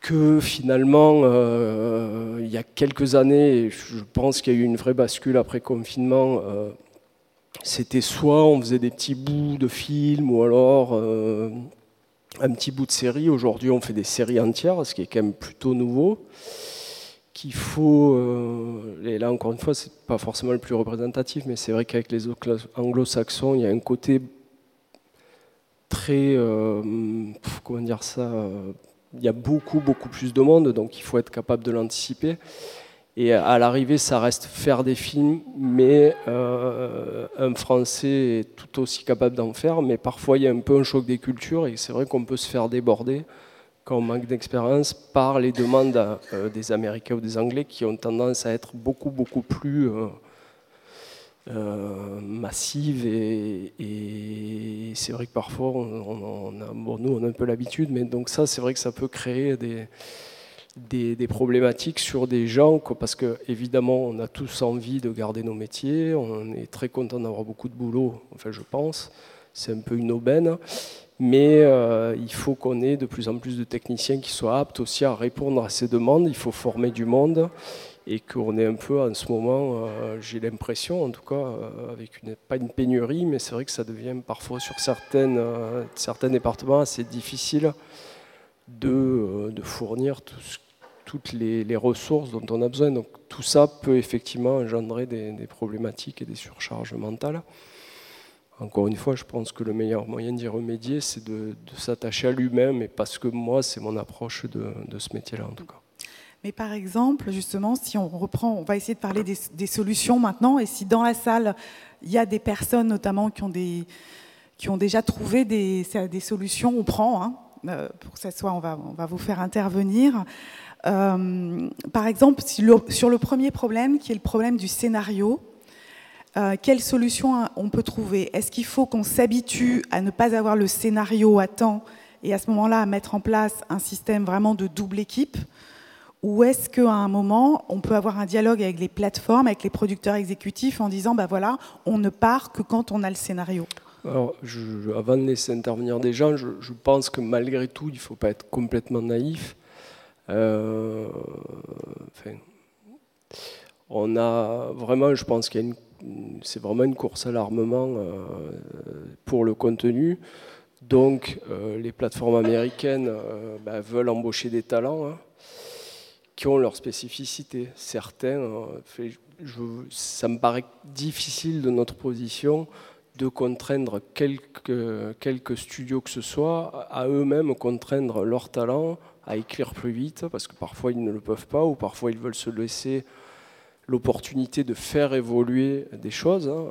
[SPEAKER 5] Que finalement, euh, il y a quelques années, je pense qu'il y a eu une vraie bascule après confinement. c'était soit on faisait des petits bouts de films, ou alors un petit bout de série. Aujourd'hui, on fait des séries entières, ce qui est quand même plutôt nouveau. Qu'il faut, euh, et là encore une fois, c'est pas forcément le plus représentatif, mais c'est vrai qu'avec les anglo-saxons, il y a un côté très, euh, comment dire ça, euh, il y a beaucoup, beaucoup plus de monde, donc il faut être capable de l'anticiper. Et à l'arrivée, ça reste faire des films, mais euh, un Français est tout aussi capable d'en faire. Mais parfois, il y a un peu un choc des cultures et c'est vrai qu'on peut se faire déborder quand on manque d'expérience par les demandes euh, des Américains ou des Anglais qui ont tendance à être beaucoup, beaucoup plus euh, massives. Et, c'est vrai que parfois, on, a, nous, on a un peu l'habitude, mais donc ça, c'est vrai que ça peut créer des des, problématiques sur des gens, parce que évidemment on a tous envie de garder nos métiers, on est très content d'avoir beaucoup de boulot, enfin je pense, c'est un peu une aubaine, mais euh, il faut qu'on ait de plus en plus de techniciens qui soient aptes aussi à répondre à ces demandes, il faut former du monde, et qu'on est un peu en ce moment, euh, j'ai l'impression en tout cas, euh, avec une, pas une pénurie, mais c'est vrai que ça devient parfois sur certaines, certains départements assez difficile de, de fournir toutes les, ressources dont on a besoin. Donc tout ça peut effectivement engendrer des, problématiques et des surcharges mentales. Encore une fois, je pense que le meilleur moyen d'y remédier, c'est de, s'attacher à lui-même, et parce que moi, c'est mon approche de, ce métier-là, en tout cas.
[SPEAKER 1] Mais par exemple, justement, si on reprend, on va essayer de parler des, solutions maintenant, et si dans la salle, il y a des personnes notamment qui ont, déjà trouvé des, solutions, on prend, hein, euh, pour que ça soit, on va, vous faire intervenir. Euh, par exemple, sur le premier problème, qui est le problème du scénario, euh, quelle solution on peut trouver? Est-ce qu'il faut qu'on s'habitue à ne pas avoir le scénario à temps et à ce moment-là à mettre en place un système vraiment de double équipe? Ou est-ce qu'à un moment, on peut avoir un dialogue avec les plateformes, avec les producteurs exécutifs en disant, ben voilà, on ne part que quand on a le scénario?
[SPEAKER 5] Alors, avant de laisser intervenir des gens, je, pense que malgré tout, il ne faut pas être complètement naïf. Euh, on a vraiment, je pense qu'il c'est vraiment une course à l'armement euh, pour le contenu. Donc, euh, les plateformes américaines bah, veulent embaucher des talents hein, qui ont leur spécificité. Certains, ça me paraît difficile de notre position de contraindre quelques, studios que ce soit à eux-mêmes contraindre leur talent à écrire plus vite, parce que parfois ils ne le peuvent pas, ou parfois ils veulent se laisser l'opportunité de faire évoluer des choses hein,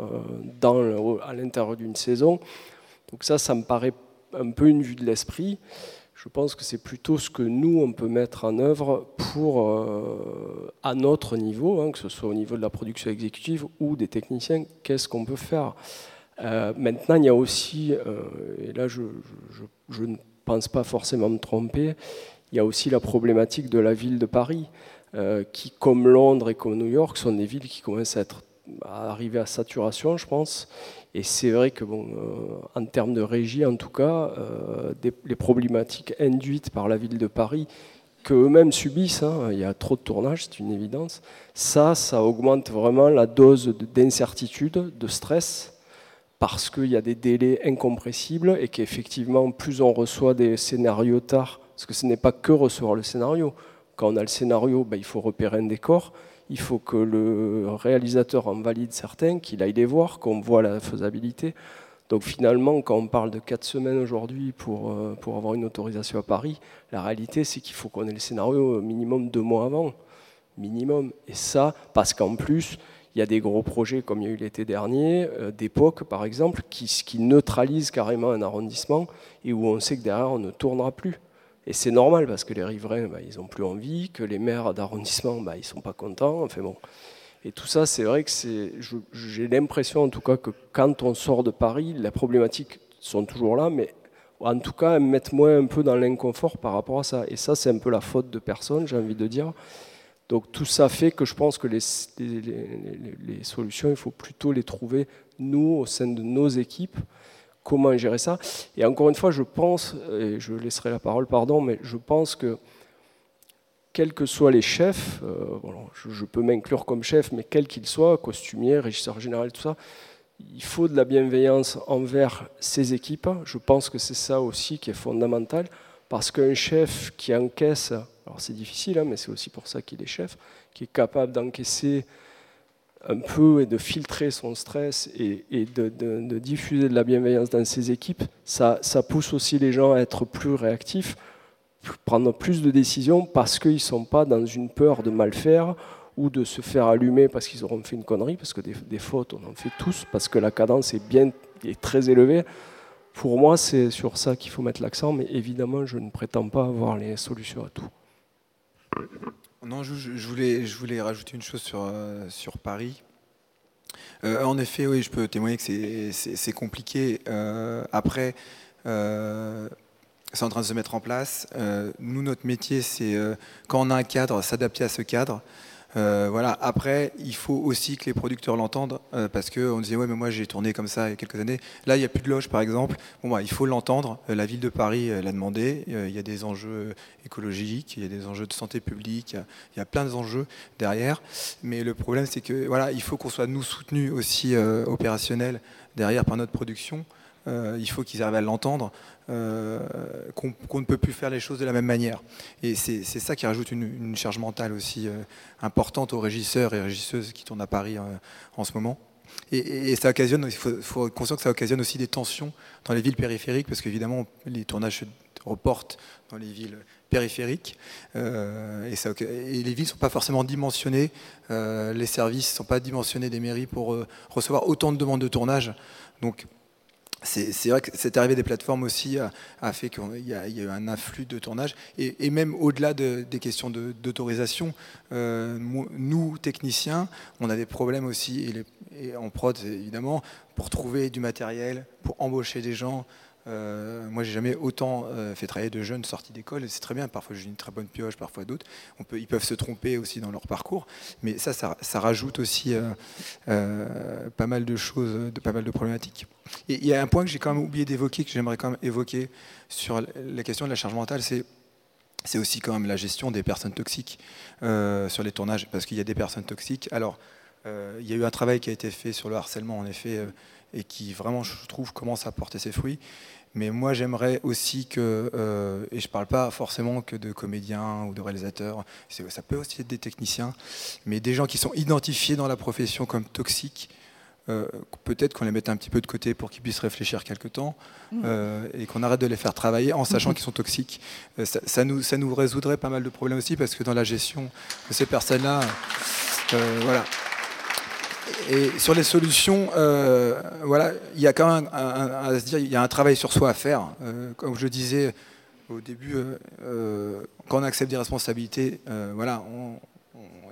[SPEAKER 5] dans, à l'intérieur d'une saison. Donc ça, ça me paraît un peu une vue de l'esprit. Je pense que c'est plutôt ce que nous, on peut mettre en œuvre pour, euh, à notre niveau, hein, que ce soit au niveau de la production exécutive ou des techniciens, qu'est-ce qu'on peut faire. Euh, maintenant, il y a aussi, euh, et là je, je, ne pense pas forcément me tromper, il y a aussi la problématique de la ville de Paris, qui, comme Londres et comme New York, sont des villes qui commencent à, être, à arriver à saturation, je pense, et c'est vrai que, bon, euh, en termes de régie, en tout cas, euh, les problématiques induites par la ville de Paris, qu'eux-mêmes subissent, hein, il y a trop de tournage, c'est une évidence, ça, ça augmente vraiment la dose d'incertitude, de stress, parce qu'il y a des délais incompressibles et qu'effectivement, plus on reçoit des scénarios tard, parce que ce n'est pas que recevoir le scénario. Quand on a le scénario, ben, il faut repérer un décor il faut que le réalisateur en valide certains, qu'il aille les voir, qu'on voit la faisabilité. Donc finalement, quand on parle de quatre semaines aujourd'hui pour, euh, pour avoir une autorisation à Paris, la réalité c'est qu'il faut qu'on ait le scénario minimum deux mois avant. Minimum. Et ça, parce qu'en plus, il y a des gros projets comme il y a eu l'été dernier, euh, d'époque par exemple, qui, qui neutralisent carrément un arrondissement et où on sait que derrière on ne tournera plus. Et c'est normal parce que les riverains, bah, ils n'ont plus envie, que les maires d'arrondissement, bah, ils ne sont pas contents. Et tout ça, c'est vrai que j'ai l'impression en tout cas que quand on sort de Paris, les problématiques sont toujours là, mais en tout cas, elles mettent moins un peu dans l'inconfort par rapport à ça. Et ça, c'est un peu la faute de personne, j'ai envie de dire. Donc tout ça fait que je pense que les solutions, il faut plutôt les trouver, nous, au sein de nos équipes, comment gérer ça. Et encore une fois, je pense, et je laisserai la parole, pardon, mais je pense que quels que soient les chefs, euh, je, peux m'inclure comme chef, mais quel qu'il soit, costumier, régisseur général, tout ça, il faut de la bienveillance envers ses équipes. Je pense que c'est ça aussi qui est fondamental, parce qu'un chef qui encaisse, alors c'est difficile, hein, mais c'est aussi pour ça qu'il est chef, qui est capable d'encaisser un peu et de filtrer son stress et, de, diffuser de la bienveillance dans ses équipes, ça, pousse aussi les gens à être plus réactifs, prendre plus de décisions parce qu'ils ne sont pas dans une peur de mal faire ou de se faire allumer parce qu'ils auront fait une connerie, parce que des, fautes, on en fait tous, parce que la cadence est, bien, est très élevée. Pour moi, c'est sur ça qu'il faut mettre l'accent, mais évidemment, je ne prétends pas avoir les solutions à tout.
[SPEAKER 4] Non, je, voulais, rajouter une chose sur, euh, Paris. Euh, en effet, oui, je peux témoigner que c'est compliqué. Euh, après, c'est en train de se mettre en place. nous, notre métier, c'est quand on a un cadre, s'adapter à ce cadre. Euh, voilà. Après, il faut aussi que les producteurs l'entendent, euh, parce qu'on disait ouais, mais moi j'ai tourné comme ça il y a quelques années. Là, il n'y a plus de loge, par exemple. Bon, bah, il faut l'entendre. Euh, la ville de Paris l'a demandé. il y a des enjeux écologiques, il y a des enjeux de santé publique, il y a, plein d'enjeux derrière. Mais le problème, c'est que voilà, il faut qu'on soit nous soutenus aussi opérationnels derrière par notre production. Il faut qu'ils arrivent à l'entendre. Euh, qu'on ne peut plus faire les choses de la même manière. Et c'est ça qui rajoute une, charge mentale aussi euh, importante aux régisseurs et régisseuses qui tournent à Paris euh, en ce moment. Et, ça occasionne, il faut, être conscient que ça occasionne aussi des tensions dans les villes périphériques, parce qu'évidemment, les tournages se reportent dans les villes périphériques, et, les villes ne sont pas forcément dimensionnées, les services ne sont pas dimensionnés des mairies pour recevoir autant de demandes de tournage. Donc c'est vrai que cette arrivée des plateformes aussi a, fait qu'il y, a eu un afflux de tournage. Et, même au-delà des questions d'autorisation, euh, nous, techniciens, on a des problèmes aussi, et, en prod évidemment, pour trouver du matériel, pour embaucher des gens. Euh, moi, j'ai jamais autant euh, fait travailler de jeunes sortis d'école. C'est très bien. Parfois, j'ai une très bonne pioche, parfois d'autres. ils peuvent se tromper aussi dans leur parcours. Mais ça, ça, rajoute aussi euh, pas mal de choses, pas mal de problématiques. Il y a un point que j'ai quand même oublié d'évoquer, que j'aimerais quand même évoquer sur la question de la charge mentale, c'est aussi quand même la gestion des personnes toxiques sur les tournages, parce qu'il y a des personnes toxiques. Alors, il y a eu un travail qui a été fait sur le harcèlement, en effet, et qui vraiment, je trouve, commence à porter ses fruits. Mais moi, j'aimerais aussi que, euh, et je ne parle pas forcément que de comédiens ou de réalisateurs, ça peut aussi être des techniciens, mais des gens qui sont identifiés dans la profession comme toxiques, euh, peut-être qu'on les mette un petit peu de côté pour qu'ils puissent réfléchir quelque temps mmh. euh, et qu'on arrête de les faire travailler en sachant mmh. qu'ils sont toxiques. ça, nous, ça nous résoudrait pas mal de problèmes aussi parce que dans la gestion de ces personnes-là, voilà. Et sur les solutions, euh, voilà, il y a quand même un, à se dire, il y a un travail sur soi à faire. Euh, comme je disais au début, euh, quand on accepte des responsabilités, voilà,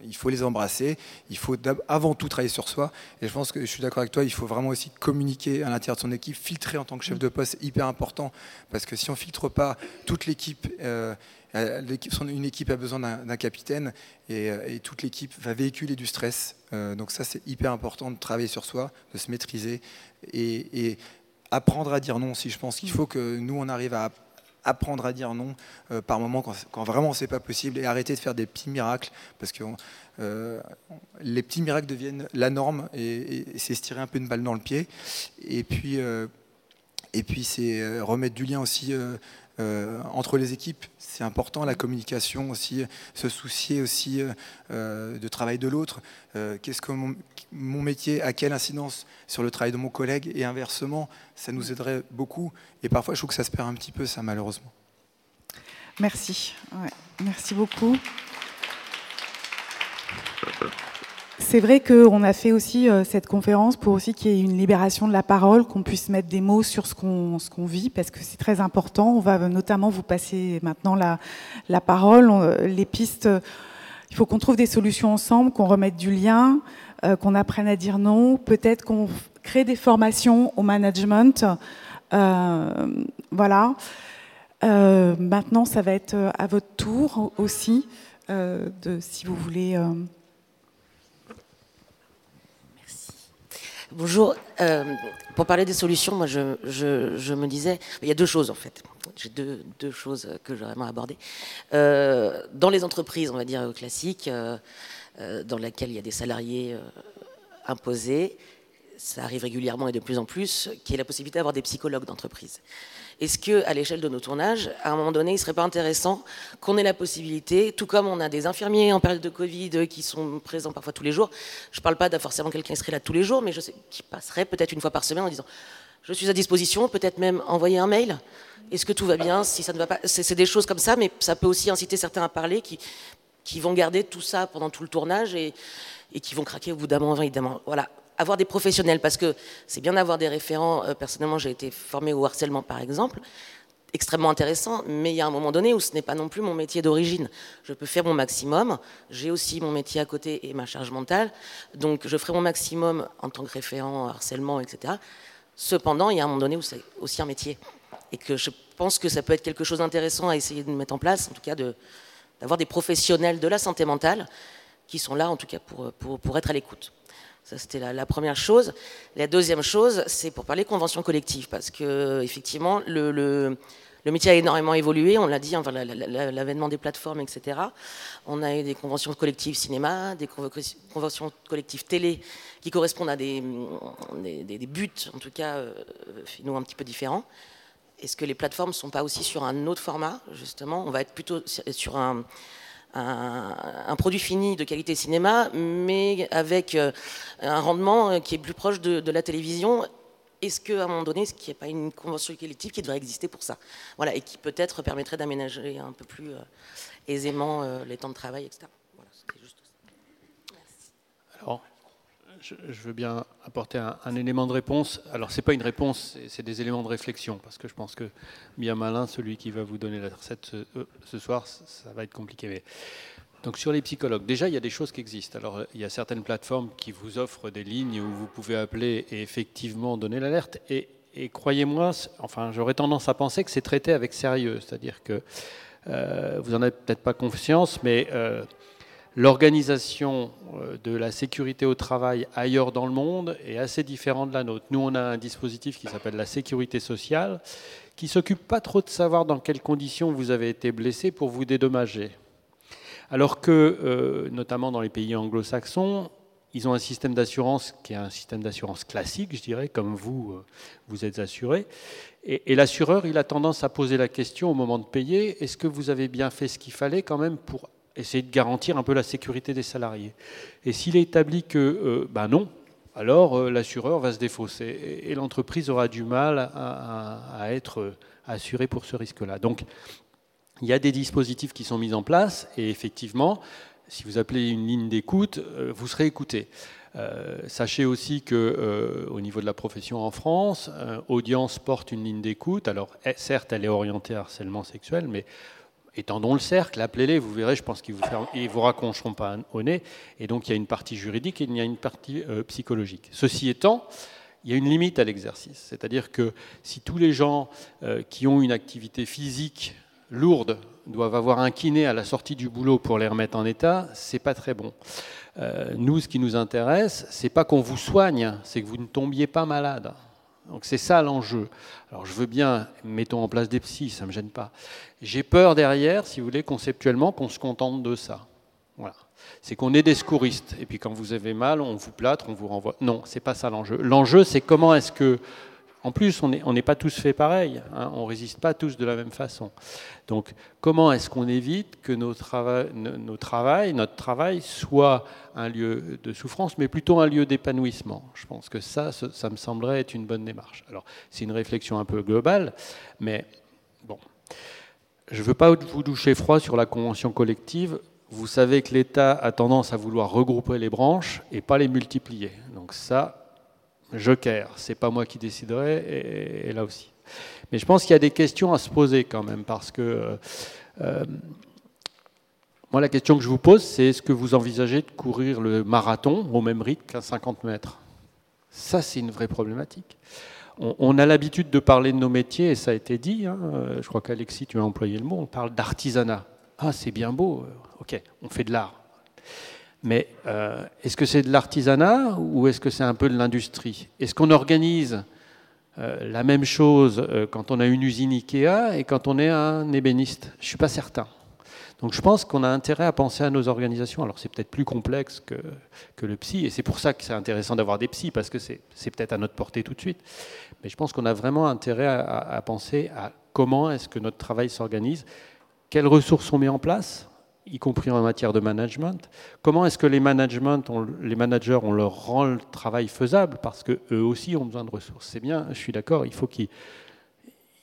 [SPEAKER 4] il faut les embrasser. Il faut avant tout travailler sur soi. Et je pense que je suis d'accord avec toi. Il faut vraiment aussi communiquer à l'intérieur de son équipe, filtrer en tant que chef de poste, c'est hyper important parce que si on filtre pas toute l'équipe une équipe a besoin d'un capitaine euh, et, toute l'équipe va véhiculer du stress. Euh, donc ça, c'est hyper important de travailler sur soi, de se maîtriser et, apprendre à dire non aussi. Je pense qu'il faut que nous, on arrive à apprendre à dire non par moment quand, quand vraiment c'est pas possible et arrêter de faire des petits miracles parce que les petits miracles deviennent la norme et, c'est se tirer un peu une balle dans le pied et puis et puis c'est remettre du lien aussi euh, entre les équipes. C'est important, la communication aussi, se soucier aussi euh, de travail de l'autre. Euh, qu'est-ce que mon, métier a quelle incidence sur le travail de mon collègue et inversement, ça nous aiderait beaucoup. Et parfois, je trouve que ça se perd un petit peu, ça, malheureusement.
[SPEAKER 1] Merci. Merci beaucoup. C'est vrai qu'on a fait aussi euh, cette conférence pour aussi qu'il y ait une libération de la parole, qu'on puisse mettre des mots sur ce qu'on vit, parce que c'est très important. On va notamment vous passer maintenant la, la parole. les pistes, il faut qu'on trouve des solutions ensemble, qu'on remette du lien, euh, qu'on apprenne à dire non, peut-être qu'on crée des formations au management. Euh, voilà. maintenant, ça va être à votre tour aussi, de, si vous voulez...
[SPEAKER 6] Bonjour. Euh, pour parler des solutions, moi, je, me disais, il y a deux choses en fait. J'ai deux, choses que j'aimerais aborder. Euh, dans les entreprises, on va dire classiques, euh, dans lesquelles il y a des salariés imposés, ça arrive régulièrement et de plus en plus, qui est la possibilité d'avoir des psychologues d'entreprise. Est-ce que, à l'échelle de nos tournages, à un moment donné, il ne serait pas intéressant qu'on ait la possibilité, tout comme on a des infirmiers en période de Covid qui sont présents parfois tous les jours, je ne parle pas de forcément quelqu'un qui serait là tous les jours, mais je sais qui passerait peut-être une fois par semaine en disant je suis à disposition, peut-être même envoyer un mail. Est-ce que tout va bien Si ça ne va pas, c'est des choses comme ça, mais ça peut aussi inciter certains à parler qui, qui vont garder tout ça pendant tout le tournage et, et qui vont craquer au bout d'un moment, évidemment. Voilà avoir des professionnels, parce que c'est bien d'avoir des référents. Euh, personnellement, j'ai été formée au harcèlement, par exemple, extrêmement intéressant, mais il y a un moment donné où ce n'est pas non plus mon métier d'origine. Je peux faire mon maximum, j'ai aussi mon métier à côté et ma charge mentale, donc je ferai mon maximum en tant que référent harcèlement, etc. Cependant, il y a un moment donné où c'est aussi un métier, et que je pense que ça peut être quelque chose d'intéressant à essayer de mettre en place, en tout cas d'avoir des professionnels de la santé mentale qui sont là, en tout cas, pour, être à l'écoute. Ça, c'était la, première chose. La deuxième chose, c'est pour parler convention collective, parce que effectivement, le, métier a énormément évolué. On l'a dit, l'avènement des plateformes, etc. On a eu des conventions collectives cinéma, des conventions collectives télé, qui correspondent à des, des, buts, en tout cas, euh, nous un petit peu différents. Est-ce que les plateformes ne sont pas aussi sur un autre format, justement? On va être plutôt sur un un, produit fini de qualité cinéma, mais avec euh, un rendement euh, qui est plus proche de, la télévision. Est-ce qu'à un moment donné, ce qu'il n'y a pas une convention collective qui devrait exister pour ça? Voilà, et qui peut-être permettrait d'aménager un peu plus euh, aisément les temps de travail, etc.
[SPEAKER 2] je, veux bien apporter un, élément de réponse. Alors, ce n'est pas une réponse, c'est des éléments de réflexion, parce que je pense que bien malin, celui qui va vous donner la recette ce, soir, ça va être compliqué. Donc, sur les psychologues, déjà, il y a des choses qui existent. Alors, il y a certaines plateformes qui vous offrent des lignes où vous pouvez appeler et effectivement donner l'alerte. Et, croyez-moi, enfin, j'aurais tendance à penser que c'est traité avec sérieux. C'est-à-dire que euh, vous n'en avez peut-être pas confiance, mais. Euh, L'organisation euh, de la sécurité au travail ailleurs dans le monde est assez différente de la nôtre. Nous, on a un dispositif qui s'appelle la sécurité sociale, qui s'occupe pas trop de savoir dans quelles conditions vous avez été blessé pour vous dédommager. Alors que, euh, notamment dans les pays anglo-saxons, ils ont un système d'assurance qui est un système d'assurance classique, je dirais, comme vous, euh, vous êtes assuré. Et, l'assureur, il a tendance à poser la question au moment de payer, est-ce que vous avez bien fait ce qu'il fallait quand même pour essayer de garantir un peu la sécurité des salariés Et s'il est établi que ben non, alors euh, l'assureur va se défausser et, l'entreprise aura du mal à, être assurée pour ce risque-là. Donc il y a des dispositifs qui sont mis en place et effectivement, si vous appelez une ligne d'écoute, euh, vous serez écouté. Euh, sachez aussi que au niveau de la profession en France, Audience porte une ligne d'écoute. Alors certes, elle est orientée à harcèlement sexuel, mais étendons le cercle, appelez-les, vous verrez, je pense qu'ils vous, vous raconteront pas au nez. Et donc il y a une partie juridique et il y a une partie euh, psychologique. Ceci étant, il y a une limite à l'exercice. C'est-à-dire que si tous les gens euh, qui ont une activité physique lourde doivent avoir un kiné à la sortie du boulot pour les remettre en état, c'est pas très bon. Euh, nous, ce qui nous intéresse, c'est pas qu'on vous soigne, c'est que vous ne tombiez pas malade. Donc c'est ça l'enjeu. Alors je veux bien, mettons en place des psys, ça ne me gêne pas. J'ai peur derrière, si vous voulez, conceptuellement, qu'on se contente de ça. Voilà. C'est qu'on est des secouristes. Et puis quand vous avez mal, on vous plâtre, on vous renvoie. Non, c'est pas ça l'enjeu. L'enjeu, c'est comment est-ce que en plus, on n'est pas tous faits pareil, hein. on ne résiste pas tous de la même façon. Donc, comment est-ce qu'on évite que nos, notre travail soit un lieu de souffrance, mais plutôt un lieu d'épanouissement? Je pense que ça, ça me semblerait être une bonne démarche. Alors, c'est une réflexion un peu globale, mais bon. Je ne veux pas vous doucher froid sur la convention collective. Vous savez que l'État a tendance à vouloir regrouper les branches et pas les multiplier. Donc ça, joker, c'est pas moi qui déciderai, et, là aussi. Mais je pense qu'il y a des questions à se poser quand même, parce que euh, euh, moi, la question que je vous pose, c'est est-ce que vous envisagez de courir le marathon au même rythme qu'à 50 mètres? Ça, c'est une vraie problématique. On, a l'habitude de parler de nos métiers, et ça a été dit, hein, je crois qu'Alexis, tu as employé le mot, on parle d'artisanat. Ah, c'est bien beau, ok, on fait de l'art. Mais euh, est-ce que c'est de l'artisanat ou est-ce que c'est un peu de l'industrie? Est-ce qu'on organise euh, la même chose euh, quand on a une usine Ikea et quand on est un ébéniste? Je ne suis pas certain. Donc je pense qu'on a intérêt à penser à nos organisations. Alors c'est peut-être plus complexe que, que, le psy, et c'est pour ça que c'est intéressant d'avoir des psys, parce que c'est peut-être à notre portée tout de suite. Mais je pense qu'on a vraiment intérêt à, à penser à comment est-ce que notre travail s'organise, quelles ressources sont mises en place, y compris en matière de management. Comment est-ce que les, managers, on leur rend le travail faisable? Parce qu'eux aussi ont besoin de ressources. C'est bien, je suis d'accord, il faut qu'il...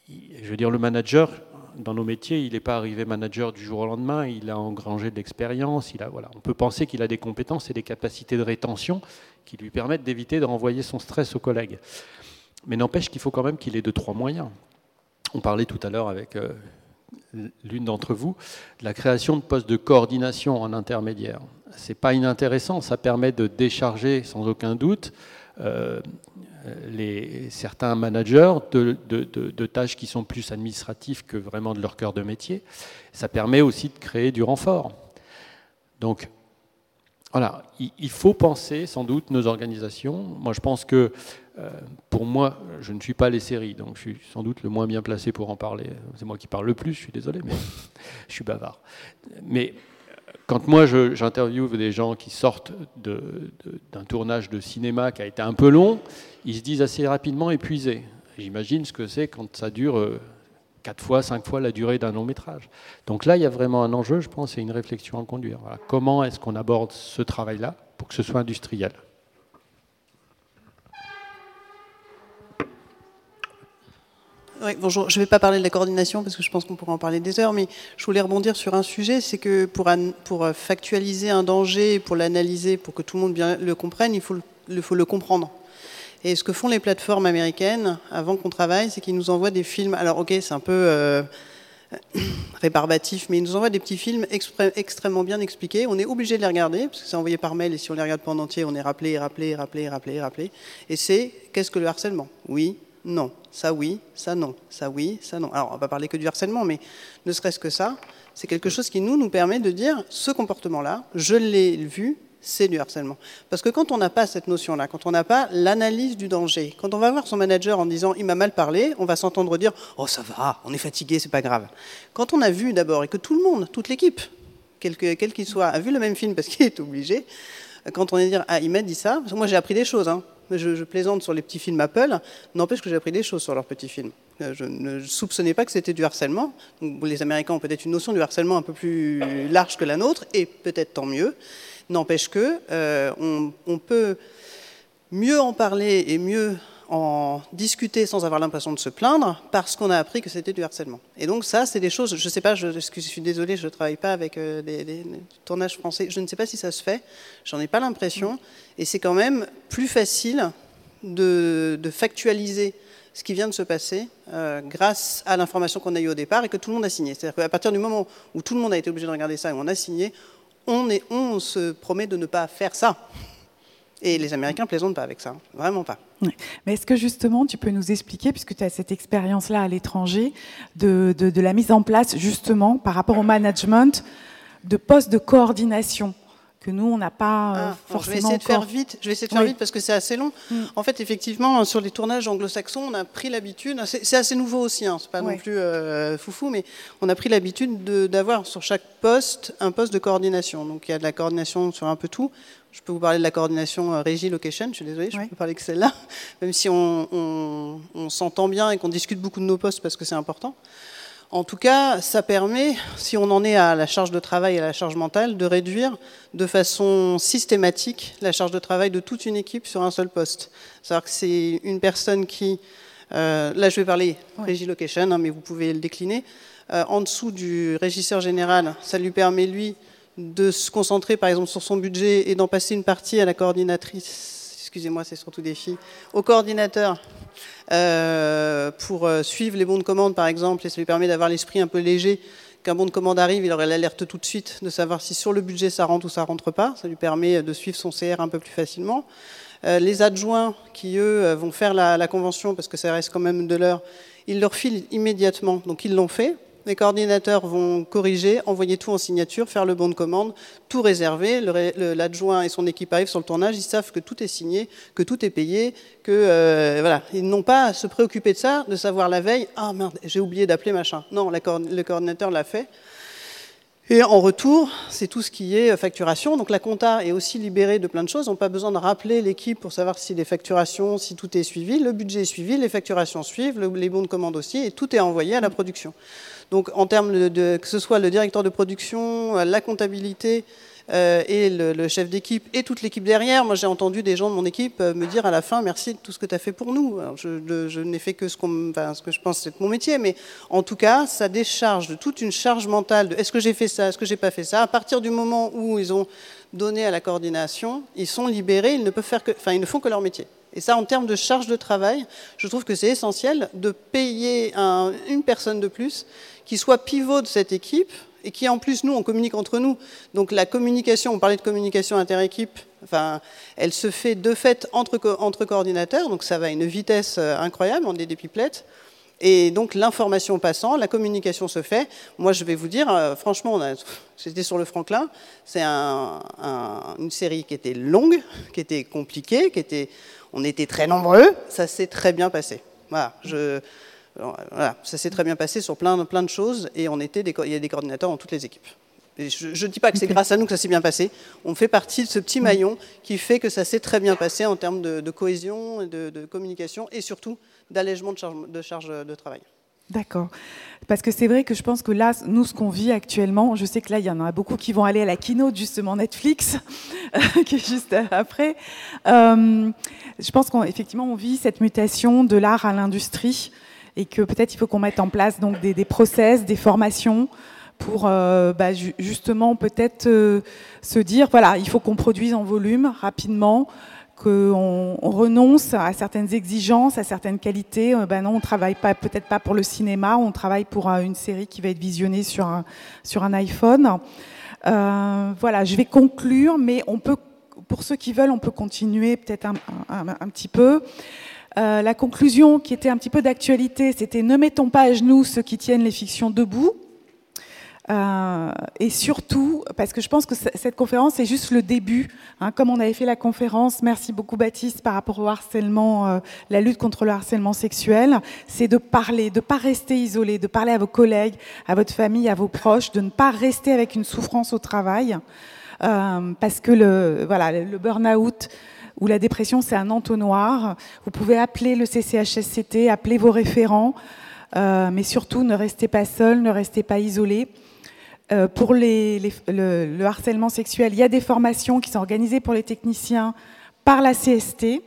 [SPEAKER 2] Je veux dire, le manager, dans nos métiers, il n'est pas arrivé manager du jour au lendemain, il a engrangé de l'expérience, il a, voilà. on peut penser qu'il a des compétences et des capacités de rétention qui lui permettent d'éviter de renvoyer son stress aux collègues. Mais n'empêche qu'il faut quand même qu'il ait deux, trois moyens. On parlait tout à l'heure avec euh, l'une d'entre vous, la création de postes de coordination en intermédiaire. C'est pas inintéressant, ça permet de décharger sans aucun doute euh, les, certains managers de, tâches qui sont plus administratives que vraiment de leur cœur de métier. Ça permet aussi de créer du renfort. Donc, voilà, il faut penser sans doute nos organisations. Moi, je pense que pour moi, je ne suis pas les séries, donc je suis sans doute le moins bien placé pour en parler. C'est moi qui parle le plus, je suis désolé, mais je suis bavard. Mais euh, quand moi j'interviewe des gens qui sortent d'un tournage de cinéma qui a été un peu long, ils se disent assez rapidement épuisés. J'imagine ce que c'est quand ça dure euh, quatre fois, cinq fois la durée d'un long métrage. Donc là, il y a vraiment un enjeu, je pense, et une réflexion à conduire. Comment est-ce qu'on aborde ce travail-là pour que ce soit industriel?
[SPEAKER 7] Bonjour. Je ne vais pas parler de la coordination parce que je pense qu'on pourra en parler des heures, mais je voulais rebondir sur un sujet, c'est que pour, euh, factualiser un danger, pour l'analyser, pour que tout le monde le comprenne, il faut le, faut le comprendre. Et ce que font les plateformes américaines, avant qu'on travaille, c'est qu'ils nous envoient des films. Alors, ok, c'est un peu euh, rébarbatif, mais ils nous envoient des petits films extrêmement bien expliqués. On est obligé de les regarder, parce que c'est envoyé par mail, et si on les regarde pas en entier, on est rappelé, rappelé, rappelé, rappelé, rappelé. Et c'est qu'est-ce que le harcèlement? Oui, non, ça oui, ça non, ça oui, ça non. Alors on va pas parler que du harcèlement, mais ne serait-ce que ça, c'est quelque chose qui nous nous permet de dire ce comportement-là, je l'ai vu, c'est du harcèlement. Parce que quand on n'a pas cette notion-là, quand on n'a pas l'analyse du danger, quand on va voir son manager en disant il m'a mal parlé, on va s'entendre dire oh ça va, on est fatigué, c'est pas grave. Quand on a vu d'abord et que tout le monde, toute l'équipe, quel qu'il soit, a vu le même film parce qu'il est obligé, quand on est dire ah Imed dit ça, moi j'ai appris des choses. Hein. Je, plaisante sur les petits films Apple, n'empêche que j'ai appris des choses sur leurs petits films. Euh, je ne soupçonnais pas que c'était du harcèlement. Les Américains ont peut-être une notion du harcèlement un peu plus large que la nôtre, et peut-être tant mieux. N'empêche que euh, on, peut mieux en parler et mieux en discuter sans avoir l'impression de se plaindre parce qu'on a appris que c'était du harcèlement. Et donc ça, c'est des choses, je ne sais pas, je, je, suis désolée, je ne travaille pas avec euh, des, tournages français, je ne sais pas si ça se fait, j'en ai pas l'impression, et c'est quand même plus facile de, factualiser ce qui vient de se passer euh, grâce à l'information qu'on a eue au départ et que tout le monde a signé. C'est-à-dire qu'à partir du moment où tout le monde a été obligé de regarder ça et on a signé, on, est, on se promet de ne pas faire ça. Et les Américains plaisantent pas avec ça, vraiment pas.
[SPEAKER 1] Mais est-ce que justement tu peux nous expliquer, puisque tu as cette expérience-là à l'étranger, de, de, la mise en place justement par rapport au management de postes de coordination que nous, on n'a pas forcément.
[SPEAKER 7] Euh, je vais essayer de faire vite. Je vais essayer de faire vite parce que c'est assez long. Mm. En fait, effectivement, sur les tournages anglo-saxons, on a pris l'habitude. C'est assez nouveau aussi. Hein, c'est pas non plus euh, foufou, mais on a pris l'habitude d'avoir sur chaque poste un poste de coordination. Donc il y a de la coordination sur un peu tout. Je peux vous parler de la coordination euh, régie location. Je suis désolée, je peux parler que celle-là, même si on, on s'entend bien et qu'on discute beaucoup de nos postes parce que c'est important. En tout cas, ça permet, si on en est à la charge de travail et à la charge mentale, de réduire de façon systématique la charge de travail de toute une équipe sur un seul poste. C'est-à-dire que c'est une personne qui, euh, là je vais parler régie location, hein, mais vous pouvez le décliner, euh, en dessous du régisseur général, ça lui permet lui de se concentrer par exemple sur son budget et d'en passer une partie à la coordinatrice, excusez-moi c'est surtout des filles, au coordinateur euh, pour euh, suivre les bons de commande, par exemple, et ça lui permet d'avoir l'esprit un peu léger. Qu'un bon de commande arrive, il aurait l'alerte tout de suite de savoir si sur le budget ça rentre ou ça rentre pas. Ça lui permet de suivre son CR un peu plus facilement. Euh, les adjoints qui, eux, vont faire la, la, convention, parce que ça reste quand même de l'heure, ils leur filent immédiatement. Donc ils l'ont fait. Les coordinateurs vont corriger, envoyer tout en signature, faire le bon de commande, tout réserver. L'adjoint et son équipe arrivent sur le tournage, ils savent que tout est signé, que tout est payé, que euh, voilà, ils n'ont pas à se préoccuper de ça, de savoir la veille, ah merde, j'ai oublié d'appeler machin. Non, le coordinateur l'a fait. Et en retour, c'est tout ce qui est facturation. Donc la compta est aussi libérée de plein de choses. On n'a pas besoin de rappeler l'équipe pour savoir si les facturations, si tout est suivi. Le budget est suivi, les facturations suivent, les bons de commande aussi, et tout est envoyé à la production. Donc en termes de, que ce soit le directeur de production, euh, la comptabilité euh, et le, chef d'équipe et toute l'équipe derrière, moi j'ai entendu des gens de mon équipe euh, me dire à la fin merci de tout ce que tu as fait pour nous. je, n'ai fait que ce, que je pense c'est mon métier, mais en tout cas ça décharge de toute une charge mentale est-ce que j'ai fait ça, est-ce que j'ai pas fait ça? À partir du moment où ils ont donné à la coordination, ils sont libérés, ils ne peuvent faire que, enfin ils ne font que leur métier. Et ça, en termes de charge de travail, je trouve que c'est essentiel de payer une personne de plus qui soit pivot de cette équipe et qui, en plus, nous, on communique entre nous. Donc la communication, on parlait de communication inter-équipe, enfin, elle se fait de fait entre, entre coordinateurs, donc ça va à une vitesse euh, incroyable, on est des pipelettes. Et donc l'information passant, la communication se fait. Moi, je vais vous dire, euh, franchement, j'étais sur le Franklin. C'est une série qui était longue, qui était compliquée, qui était, on était très nombreux. Ça s'est très bien passé. Voilà, ça s'est très bien passé sur plein, plein de choses et on était il y a des coordinateurs dans toutes les équipes. je ne dis pas que c'est grâce à nous que ça s'est bien passé. On fait partie de ce petit maillon qui fait que ça s'est très bien passé en termes de, cohésion, de, de, communication et surtout d'allègement de charge de, charge de travail.
[SPEAKER 1] D'accord. Parce que c'est vrai que je pense que là, nous, ce qu'on vit actuellement, je sais que là, il y en a beaucoup qui vont aller à la keynote, justement, Netflix, qui est juste après. Euh, je pense qu'effectivement, on vit cette mutation de l'art à l'industrie et que peut-être il faut qu'on mette en place donc des, process, des formations pour euh, bah, justement peut-être euh, se dire, voilà, il faut qu'on produise en volume rapidement, qu'on on renonce à certaines exigences, à certaines qualités. Ben non, on travaille pas, peut-être pas pour le cinéma, on travaille pour une série qui va être visionnée sur un, sur un iPhone. Voilà, je vais conclure, mais on peut, pour ceux qui veulent, on peut continuer peut-être un, petit peu. La conclusion qui était un petit peu d'actualité, c'était ne mettons pas à genoux ceux qui tiennent les fictions debout. Euh, et surtout, parce que je pense que cette conférence est juste le début. Hein, comme on avait fait la conférence, merci beaucoup Baptiste, par rapport au harcèlement, euh, la lutte contre le harcèlement sexuel, c'est de parler, de ne pas rester isolé, de parler à vos collègues, à votre famille, à vos proches, de ne pas rester avec une souffrance au travail. parce que le, voilà, le burn-out ou la dépression, c'est un entonnoir. Vous pouvez appeler le CCHSCT, appeler vos référents, mais surtout ne restez pas seul, ne restez pas isolé. pour les, le, le, harcèlement sexuel, il y a des formations qui sont organisées pour les techniciens par la CST.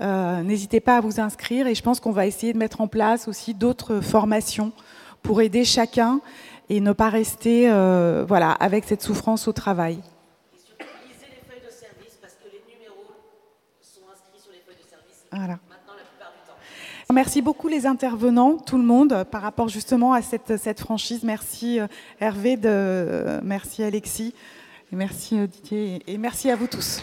[SPEAKER 1] Euh, n'hésitez pas à vous inscrire et je pense qu'on va essayer de mettre en place aussi d'autres formations pour aider chacun et ne pas rester euh, voilà, avec cette souffrance au travail. Et surtout, lisez les feuilles de service parce que les numéros sont inscrits sur les feuilles de service voilà. Merci beaucoup les intervenants, tout le monde, par rapport justement à cette, cette franchise. Merci euh, Hervé, merci Alexis, merci Didier, et merci à vous tous.